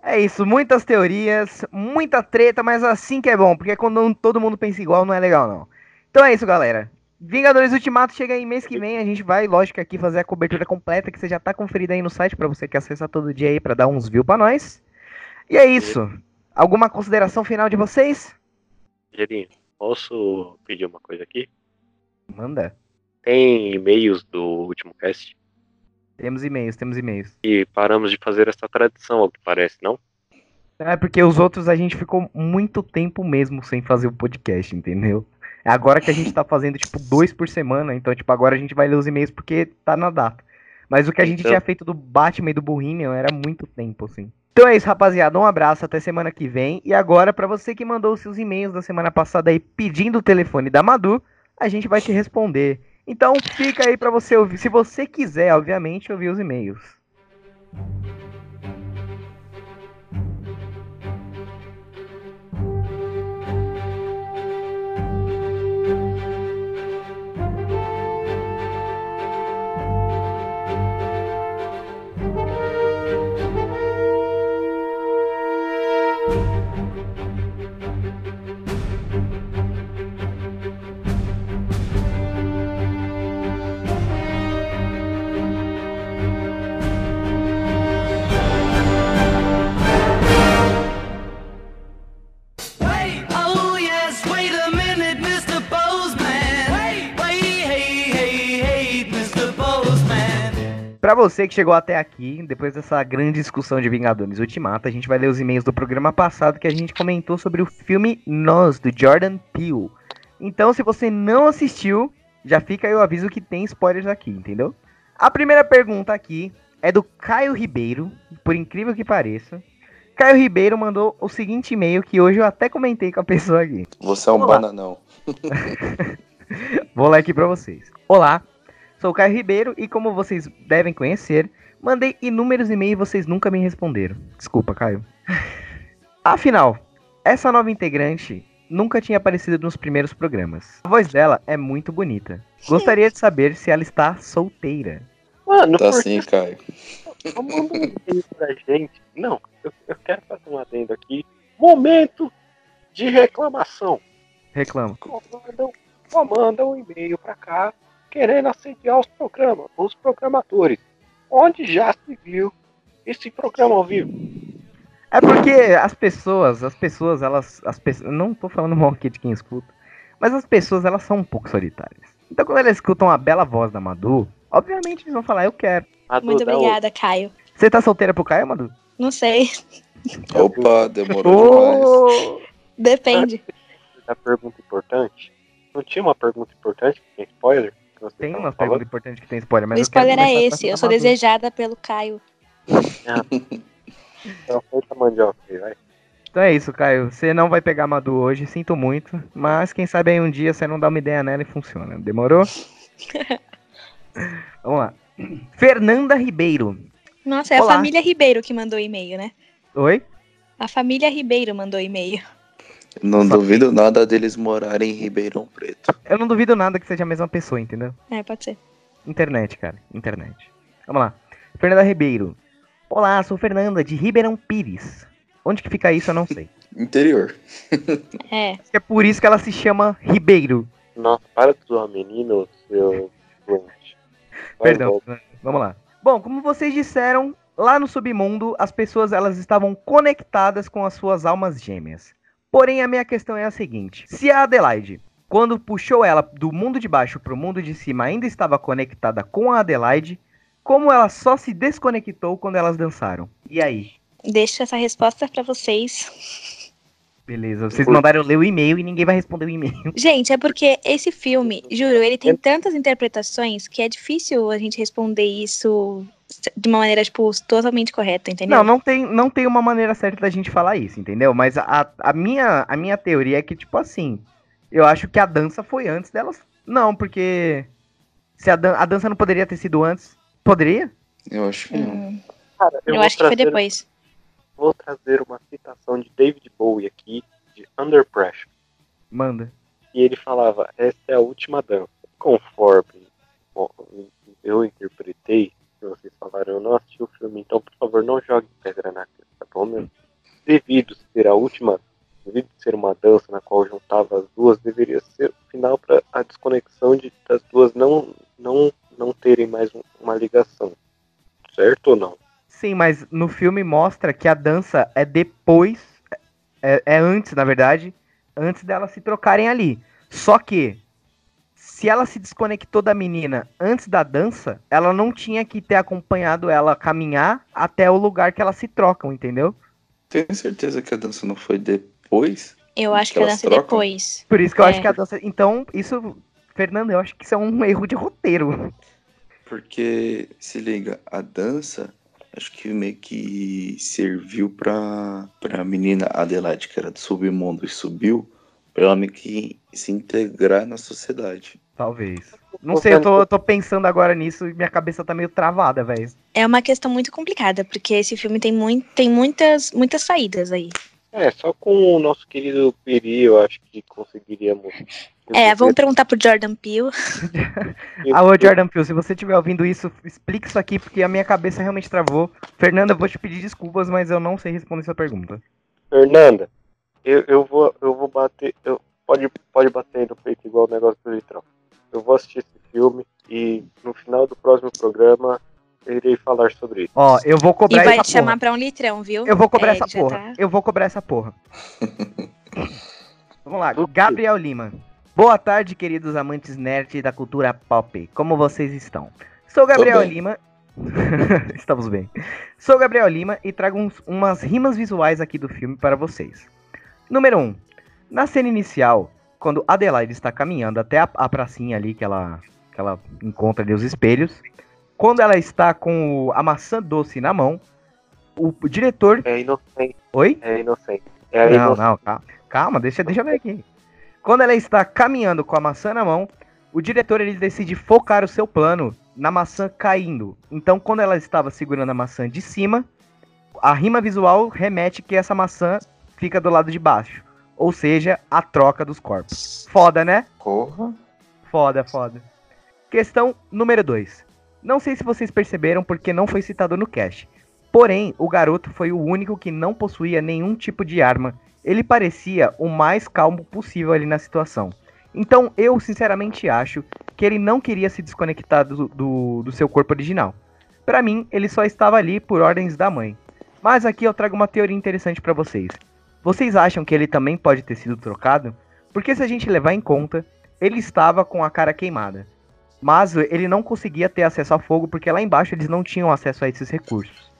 É isso, muitas teorias, muita treta, mas assim que é bom, porque quando não- todo mundo pensa igual não é legal não. Então é isso, galera. Vingadores Ultimato chega aí mês que vem, a gente vai, lógico, aqui fazer a cobertura completa, que você já tá conferida aí no site, pra você que acessa todo dia aí, pra dar uns views pra nós. E é isso. Alguma consideração final de vocês? Gelinho, posso pedir uma coisa aqui? Manda. Tem e-mails do último cast Temos e-mails, temos e-mails. e paramos de fazer essa tradição, ao que parece, não? É porque os outros a gente ficou muito tempo mesmo sem fazer o podcast, entendeu? É agora que a gente tá fazendo, tipo, dois por semana. Então, tipo, agora a gente vai ler os e-mails porque tá na data. Mas o que a gente Então- tinha feito do Batman e do Bohemian era muito tempo, assim. Então é isso, rapaziada. Um abraço, até semana que vem. E agora, pra você que mandou os seus e-mails da semana passada aí pedindo o telefone da Madu, a gente vai te responder. Então fica aí pra você ouvir, se você quiser, obviamente, ouvir os e-mails. Pra você que chegou até aqui, depois dessa grande discussão de Vingadores Ultimato, a gente vai ler os e-mails do programa passado que a gente comentou sobre o filme Nós, do Jordan Peele. Então, se você não assistiu, já fica aí o aviso que tem spoilers aqui, entendeu? A primeira pergunta aqui é do Caio Ribeiro, por incrível que pareça. Caio Ribeiro mandou o seguinte e-mail que hoje eu até comentei com a pessoa aqui. Você é um Olá. bananão. Vou ler aqui pra vocês. Olá, sou o Caio Ribeiro e como vocês devem conhecer, mandei inúmeros e-mails e vocês nunca me responderam. Desculpa, Caio. Afinal, essa nova integrante nunca tinha aparecido nos primeiros programas. A voz dela é muito bonita. Gostaria de saber se ela está solteira. Mano, Tá assim, Caio. Um pra gente. Não, eu, eu quero fazer um adendo aqui. Momento de reclamação. Reclama. Comandam, comandam um e-mail pra cá querendo assediar os programas, os programadores. Onde já se viu esse programa ao vivo? É porque as pessoas, as pessoas, elas. As pessoas, não tô falando mal aqui de quem escuta, mas as pessoas, elas são um pouco solitárias. Então quando elas escutam a bela voz da Madu, obviamente eles vão falar, eu quero. A Muito obrigada, Caio. Você tá solteira pro Caio, Madu? Não sei. Opa, demorou demais. Ô, Depende. Da pergunta importante. Não tinha uma pergunta importante que tem spoiler? Tem tava umas falando? perguntas importantes que tem spoiler, mas o spoiler é esse. Eu sou desejada pelo Caio. Então, mandioca aí, vai. Então é isso, Caio. Você não vai pegar a Madu hoje, sinto muito. Mas quem sabe aí um dia você não dá uma ideia nela e funciona. Demorou? Vamos lá. Fernanda Ribeiro. Nossa, é Olá. a família Ribeiro que mandou e-mail, né? Oi? A família Ribeiro mandou e-mail. Não duvido nada deles morarem em Ribeirão Preto. Eu não duvido nada que seja a mesma pessoa, entendeu? É, pode ser. Internet, cara. Internet. Vamos lá. Fernanda Ribeiro. Olá, sou Fernanda, de Ribeirão Pires. Onde que fica isso, eu não sei. Interior. É. É por isso que ela se chama Ribeiro. Nossa, para de zoar menino, seu Perdão. volta. Vamos lá. Bom, como vocês disseram, lá no submundo, as pessoas elas estavam conectadas com as suas almas gêmeas. Porém, a minha questão é a seguinte: se a Adelaide, quando puxou ela do mundo de baixo pro mundo de cima, ainda estava conectada com a Adelaide, como ela só se desconectou quando elas dançaram? E aí? Deixo essa resposta pra vocês. Beleza, vocês mandaram ler o e-mail e ninguém vai responder o e-mail. Gente, é porque esse filme, juro, ele tem tantas interpretações que é difícil a gente responder isso de uma maneira, tipo, totalmente correta, entendeu? Não, não tem, não tem uma maneira certa da gente falar isso, entendeu? Mas a, a, minha, a minha teoria é que, tipo assim, eu acho que a dança foi antes delas. Não, porque. Se a, dan a dança não poderia ter sido antes. Poderia? Eu acho que não. Hum, Cara, eu vou acho que foi depois. Vou trazer uma citação de David Bowie aqui, de Under Pressure. Manda. E ele falava, essa é a última dança. Conforme bom, eu interpretei, que vocês falaram, eu não assisti o filme, então por favor não jogue pedra na cara, tá bom, meu? Devido ser a última, devido ser uma dança na qual juntava as duas, deveria ser o final para a desconexão de das duas não, não, não terem mais um- uma ligação. Certo ou não? Sim, mas no filme mostra que a dança é depois. É, é antes, na verdade. Antes delas se trocarem ali. Só que. Se ela se desconectou da menina antes da dança, ela não tinha que ter acompanhado ela caminhar até o lugar que elas se trocam, entendeu? Tenho certeza que a dança não foi depois. Eu acho que a elas dança é trocam? depois. Por isso que eu É. acho que a dança. Então, isso, Fernando, eu acho que isso é um erro de roteiro. Porque, se liga, a dança, acho que meio que serviu pra, pra menina Adelaide, que era do submundo e subiu, pra ela meio que se integrar na sociedade. Talvez. Não sei, eu tô, eu tô pensando agora nisso e minha cabeça tá meio travada, velho. É uma questão muito complicada, porque esse filme tem, muito, tem muitas, muitas saídas aí. É, só com o nosso querido Peri, eu acho que conseguiríamos. É, vamos perguntar pro Jordan Peele. Alô, Jordan Peele, se você estiver ouvindo isso, explique isso aqui, porque a minha cabeça realmente travou. Fernanda, eu vou te pedir desculpas, mas eu não sei responder sua pergunta. Fernanda, eu, eu, vou, eu vou bater. Eu, pode, pode bater aí no peito igual o negócio do litrão. Eu vou assistir esse filme e no final do próximo programa eu irei falar sobre isso. Ó, eu vou E cobrar vai essa te chamar porra. pra um litrão, viu? Eu vou cobrar É, essa porra. tá- Eu vou cobrar essa porra. Vamos lá? Gabriel Lima. Boa tarde, queridos amantes nerd da cultura pop. Como vocês estão? Sou Gabriel. Lima. Estamos bem. Sou Gabriel Lima e trago uns- umas rimas visuais aqui do filme para vocês. Número 1. Um, na cena inicial, quando Adelaide está caminhando até a, a pracinha ali que ela, que ela encontra ali os espelhos, quando ela está com a maçã doce na mão, o diretor. É inocente, Oi? é inocente. É Não, inocente. não, calma, calma deixa, deixa eu ver aqui. Quando ela está caminhando com a maçã na mão, o diretor ele decide focar o seu plano na maçã caindo. Então, quando ela estava segurando a maçã de cima, a rima visual remete que essa maçã fica do lado de baixo. Ou seja, a troca dos corpos. Foda, né? Porra. Foda, foda. Questão número 2. Não sei se vocês perceberam porque não foi citado no cast. Porém, o garoto foi o único que não possuía nenhum tipo de arma. Ele parecia o mais calmo possível ali na situação. Então, eu sinceramente acho que ele não queria se desconectar do, do, do seu corpo original. Pra mim, ele só estava ali por ordens da mãe. Mas aqui eu trago uma teoria interessante pra vocês. Vocês acham que ele também pode ter sido trocado? Porque se a gente levar em conta, ele estava com a cara queimada. Mas ele não conseguia ter acesso a fogo porque lá embaixo eles não tinham acesso a esses recursos.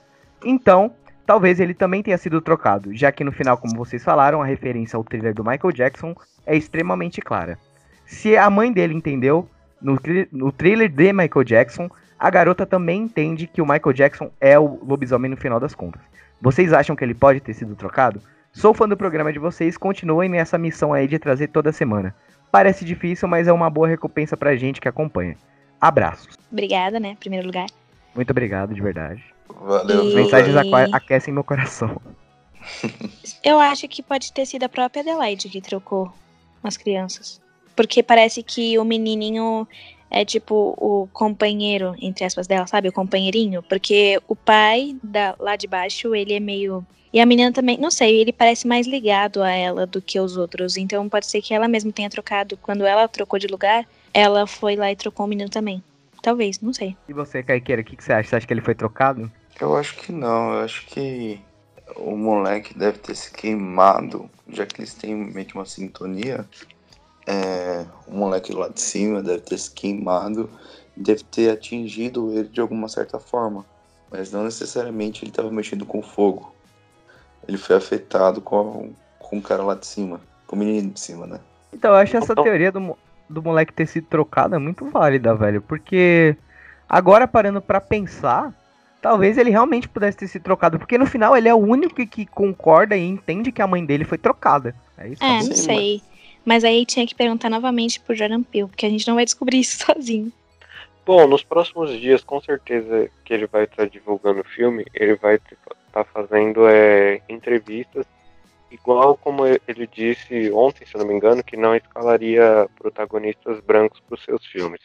Então, talvez ele também tenha sido trocado, já que no final, como vocês falaram, a referência ao thriller do Michael Jackson é extremamente clara. Se a mãe dele entendeu, no, no thriller de Michael Jackson, a garota também entende que o Michael Jackson é o lobisomem no final das contas. Vocês acham que ele pode ter sido trocado? Sou fã do programa de vocês, continuem nessa missão aí de trazer toda semana. Parece difícil, mas é uma boa recompensa pra gente que acompanha. Abraços. Obrigada, né? Em primeiro lugar. Muito obrigado, de verdade. Valeu, E- Mensagens aquecem meu coração. Eu acho que pode ter sido a própria Adelaide que trocou as crianças. Porque parece que o menininho é tipo o companheiro, entre aspas, dela, sabe? O companheirinho. Porque o pai da, lá de baixo, ele é meio. E a menina também, não sei, ele parece mais ligado a ela do que os outros. Então pode ser que ela mesma tenha trocado. Quando ela trocou de lugar, ela foi lá e trocou o menino também. Talvez, não sei. E você, Caiqueira, o que, que você acha? Você acha que ele foi trocado? Eu acho que não, eu acho que o moleque deve ter se queimado, já que eles têm meio que uma sintonia. É, o moleque lá de cima deve ter se queimado, deve ter atingido ele de alguma certa forma, mas não necessariamente ele estava mexendo com fogo. Ele foi afetado com, com o cara lá de cima, com o menino de cima, né? Então, eu acho essa Então- teoria do, do moleque ter sido trocado é muito válida, velho. Porque agora parando pra pensar, talvez ele realmente pudesse ter sido trocado. Porque no final ele é o único que, concorda e entende que a mãe dele foi trocada. É isso? É, não sei. Mas aí tinha que perguntar novamente pro Jordan Peele, porque a gente não vai descobrir isso sozinho. Bom, nos próximos dias, com certeza que ele vai estar divulgando o filme, ele vai estar fazendo é, entrevistas, igual como ele disse ontem, se não me engano, que não escalaria protagonistas brancos para os seus filmes.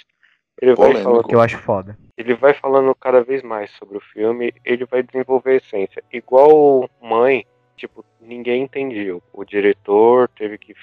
Ele vai, Polêmico. falando, que eu acho foda. ele vai falando cada vez mais sobre o filme, ele vai desenvolver a essência. Igual Mãe, tipo, ninguém entendeu. O diretor teve que,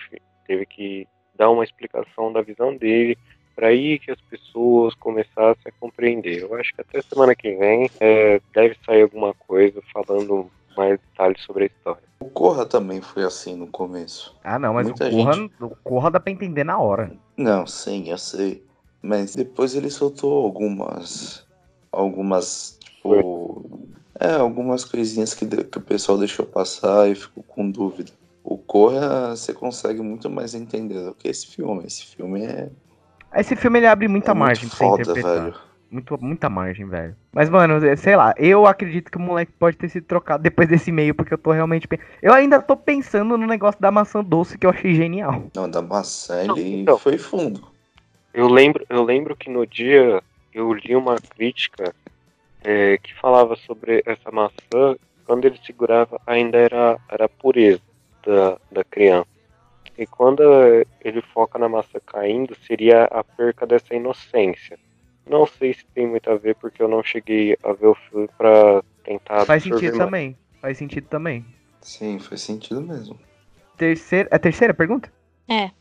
teve que dar uma explicação da visão dele, para aí que as pessoas começassem a compreender. Eu acho que até semana que vem é, deve sair alguma coisa falando mais detalhes sobre a história. O Corra também foi assim no começo. Ah, não, mas Muita o Corra, gente. o Corra dá pra entender na hora. Não, sim, eu sei. Mas depois ele soltou algumas. Algumas. Tipo. É, algumas coisinhas que, de- que o pessoal deixou passar e ficou com dúvida. O Corra você consegue muito mais entender do que esse filme. Esse filme é, Esse filme ele abre muita é muito margem pra você foda, interpretar. velho. Muito, muita margem, velho. Mas, mano, é, sei lá, eu acredito que o moleque pode ter sido trocado depois desse e-mail, porque eu tô realmente. pe- Eu ainda tô pensando no negócio da maçã doce que eu achei genial. Não, da maçã Não, ele então. foi fundo. Eu lembro, eu lembro que no dia eu li uma crítica é, que falava sobre essa maçã, quando ele segurava ainda era, era pureza da, da criança. E quando ele foca na maçã caindo, seria a perca dessa inocência. Não sei se tem muito a ver, porque eu não cheguei a ver o filme pra tentar Faz sentido mais. também. Faz sentido também. Sim, faz sentido mesmo. Terceira. É a terceira pergunta? É.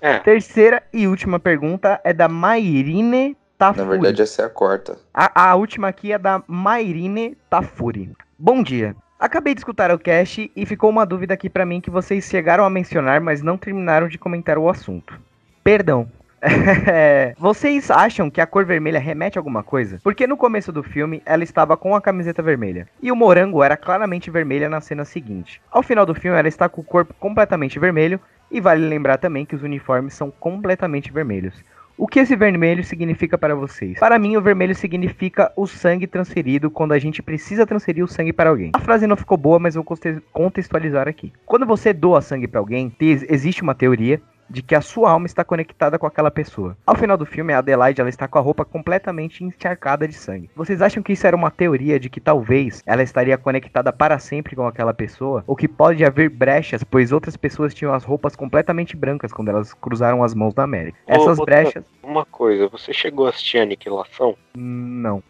É, Terceira e última pergunta é da Mairine Tafuri. Na verdade, essa é a quarta. A, a última aqui é da Mairine Tafuri. Bom dia. Acabei de escutar o cast e ficou uma dúvida aqui pra mim que vocês chegaram a mencionar, mas não terminaram de comentar o assunto. Perdão. Vocês acham que a cor vermelha remete a alguma coisa? Porque no começo do filme ela estava com a camiseta vermelha e o morango era claramente vermelha na cena seguinte. Ao final do filme ela está com o corpo completamente vermelho e vale lembrar também que os uniformes são completamente vermelhos. O que esse vermelho significa para vocês? Para mim, o vermelho significa o sangue transferido quando a gente precisa transferir o sangue para alguém. A frase não ficou boa, mas vou conte- contextualizar aqui. Quando você doa sangue para alguém, te- existe uma teoria de que a sua alma está conectada com aquela pessoa. Ao final do filme, a Adelaide ela está com a roupa completamente encharcada de sangue. Vocês acham que isso era uma teoria de que talvez ela estaria conectada para sempre com aquela pessoa? Ou que pode haver brechas, pois outras pessoas tinham as roupas completamente brancas quando elas cruzaram as mãos na América? Essas brechas. uma coisa, você chegou a assistir Aniquilação? Não.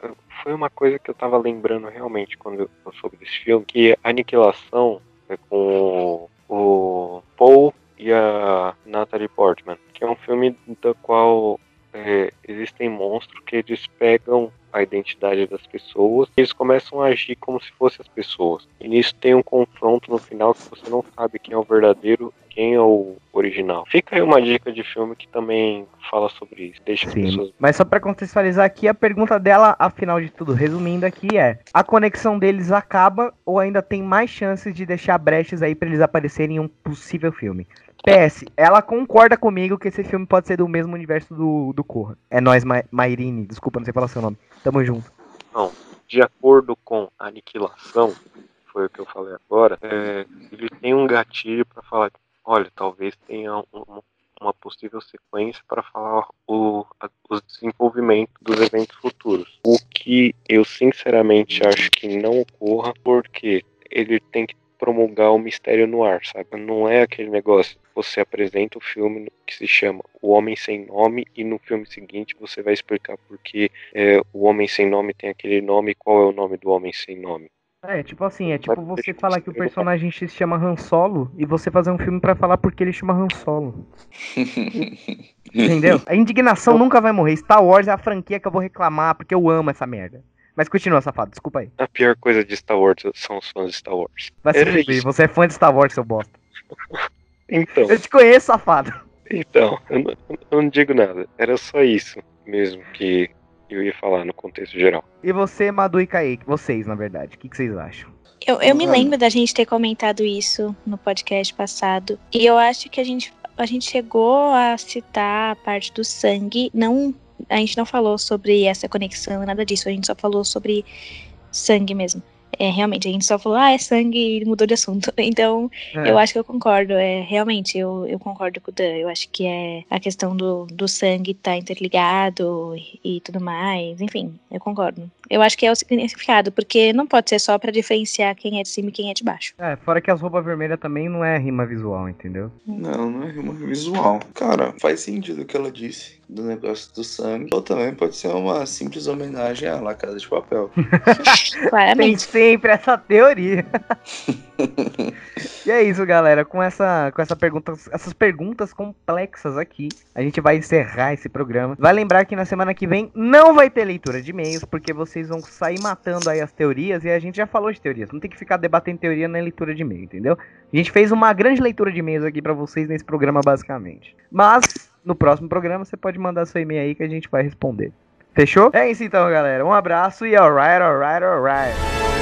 foi uma coisa que eu tava lembrando realmente quando eu soube desse filme, que Aniquilação é com o Paul e a Natalie Portman, que é um filme do qual é, existem monstros que eles pegam a identidade das pessoas e eles começam a agir como se fossem as pessoas. E nisso tem um confronto no final que você não sabe quem é o verdadeiro quem é o original. Fica aí uma dica de filme que também fala sobre isso. Deixa as Sim. pessoas Mas só pra contextualizar aqui, a pergunta dela, afinal de tudo, resumindo aqui, é: a conexão deles acaba ou ainda tem mais chances de deixar brechas aí pra eles aparecerem em um possível filme? PS, ela concorda comigo que esse filme pode ser do mesmo universo do, do Corra. É nós, Ma Mairine, desculpa, não sei falar seu nome. Tamo junto. de acordo com aniquilação, foi o que eu falei agora, é, ele tem um gatilho para falar, olha, talvez tenha um- um- uma possível sequência para falar o, os desenvolvimentos dos eventos futuros. O que eu sinceramente acho que não ocorra, porque ele tem que promulgar o mistério no ar, sabe? Não é aquele negócio. Você apresenta o filme que se chama O Homem Sem Nome e no filme seguinte você vai explicar por que é, o Homem Sem Nome tem aquele nome e qual é o nome do Homem Sem Nome. É, tipo assim, é tipo você falar que o personagem X se chama Han Solo e você fazer um filme pra falar porque ele chama Han Solo. Entendeu? A indignação nunca vai morrer. Star Wars é a franquia que eu vou reclamar porque eu amo essa merda. Mas continua, safado, desculpa aí. A pior coisa de Star Wars são os fãs de Star Wars. Vai se fuder, você é fã de Star Wars, seu bosta. Então, Eu te conheço, safado. então eu, não, eu não digo nada. Era só isso mesmo que eu ia falar no contexto geral. E você, Madu e Kaique, vocês, na verdade, o que, que vocês acham? Eu, eu me lembro da gente ter comentado isso no podcast passado. E eu acho que a gente, a gente chegou a citar a parte do sangue. Não, a gente não falou sobre essa conexão, nada disso. A gente só falou sobre sangue mesmo. É, realmente, a gente só falou, ah, é sangue e mudou de assunto. Então, É. eu acho que eu concordo. É, realmente, eu, eu concordo com o Dan. Eu acho que é a questão do, do sangue tá interligado e, e tudo mais. Enfim, eu concordo. Eu acho que é o significado, porque não pode ser só pra diferenciar quem é de cima e quem é de baixo. É, fora que as roupas vermelhas também não é rima visual, entendeu? Não, não é uma visual. Cara, faz sentido o que ela disse do negócio do sangue. Ou também pode ser uma simples homenagem à La Casa de Papel. Tem Claramente. sempre essa teoria. e é isso, galera. Com essa, com essa pergunta, essas perguntas complexas aqui, a gente vai encerrar esse programa. Vai lembrar que na semana que vem não vai ter leitura de e-mails, porque vocês vão sair matando aí as teorias e a gente já falou de teorias. Não tem que ficar debatendo teoria na leitura de e-mail, entendeu? A gente fez uma grande leitura de e-mails aqui pra vocês nesse programa, basicamente. Mas no próximo programa você pode mandar seu e-mail aí que a gente vai responder. Fechou? É isso então, galera. Um abraço e alright, alright, alright.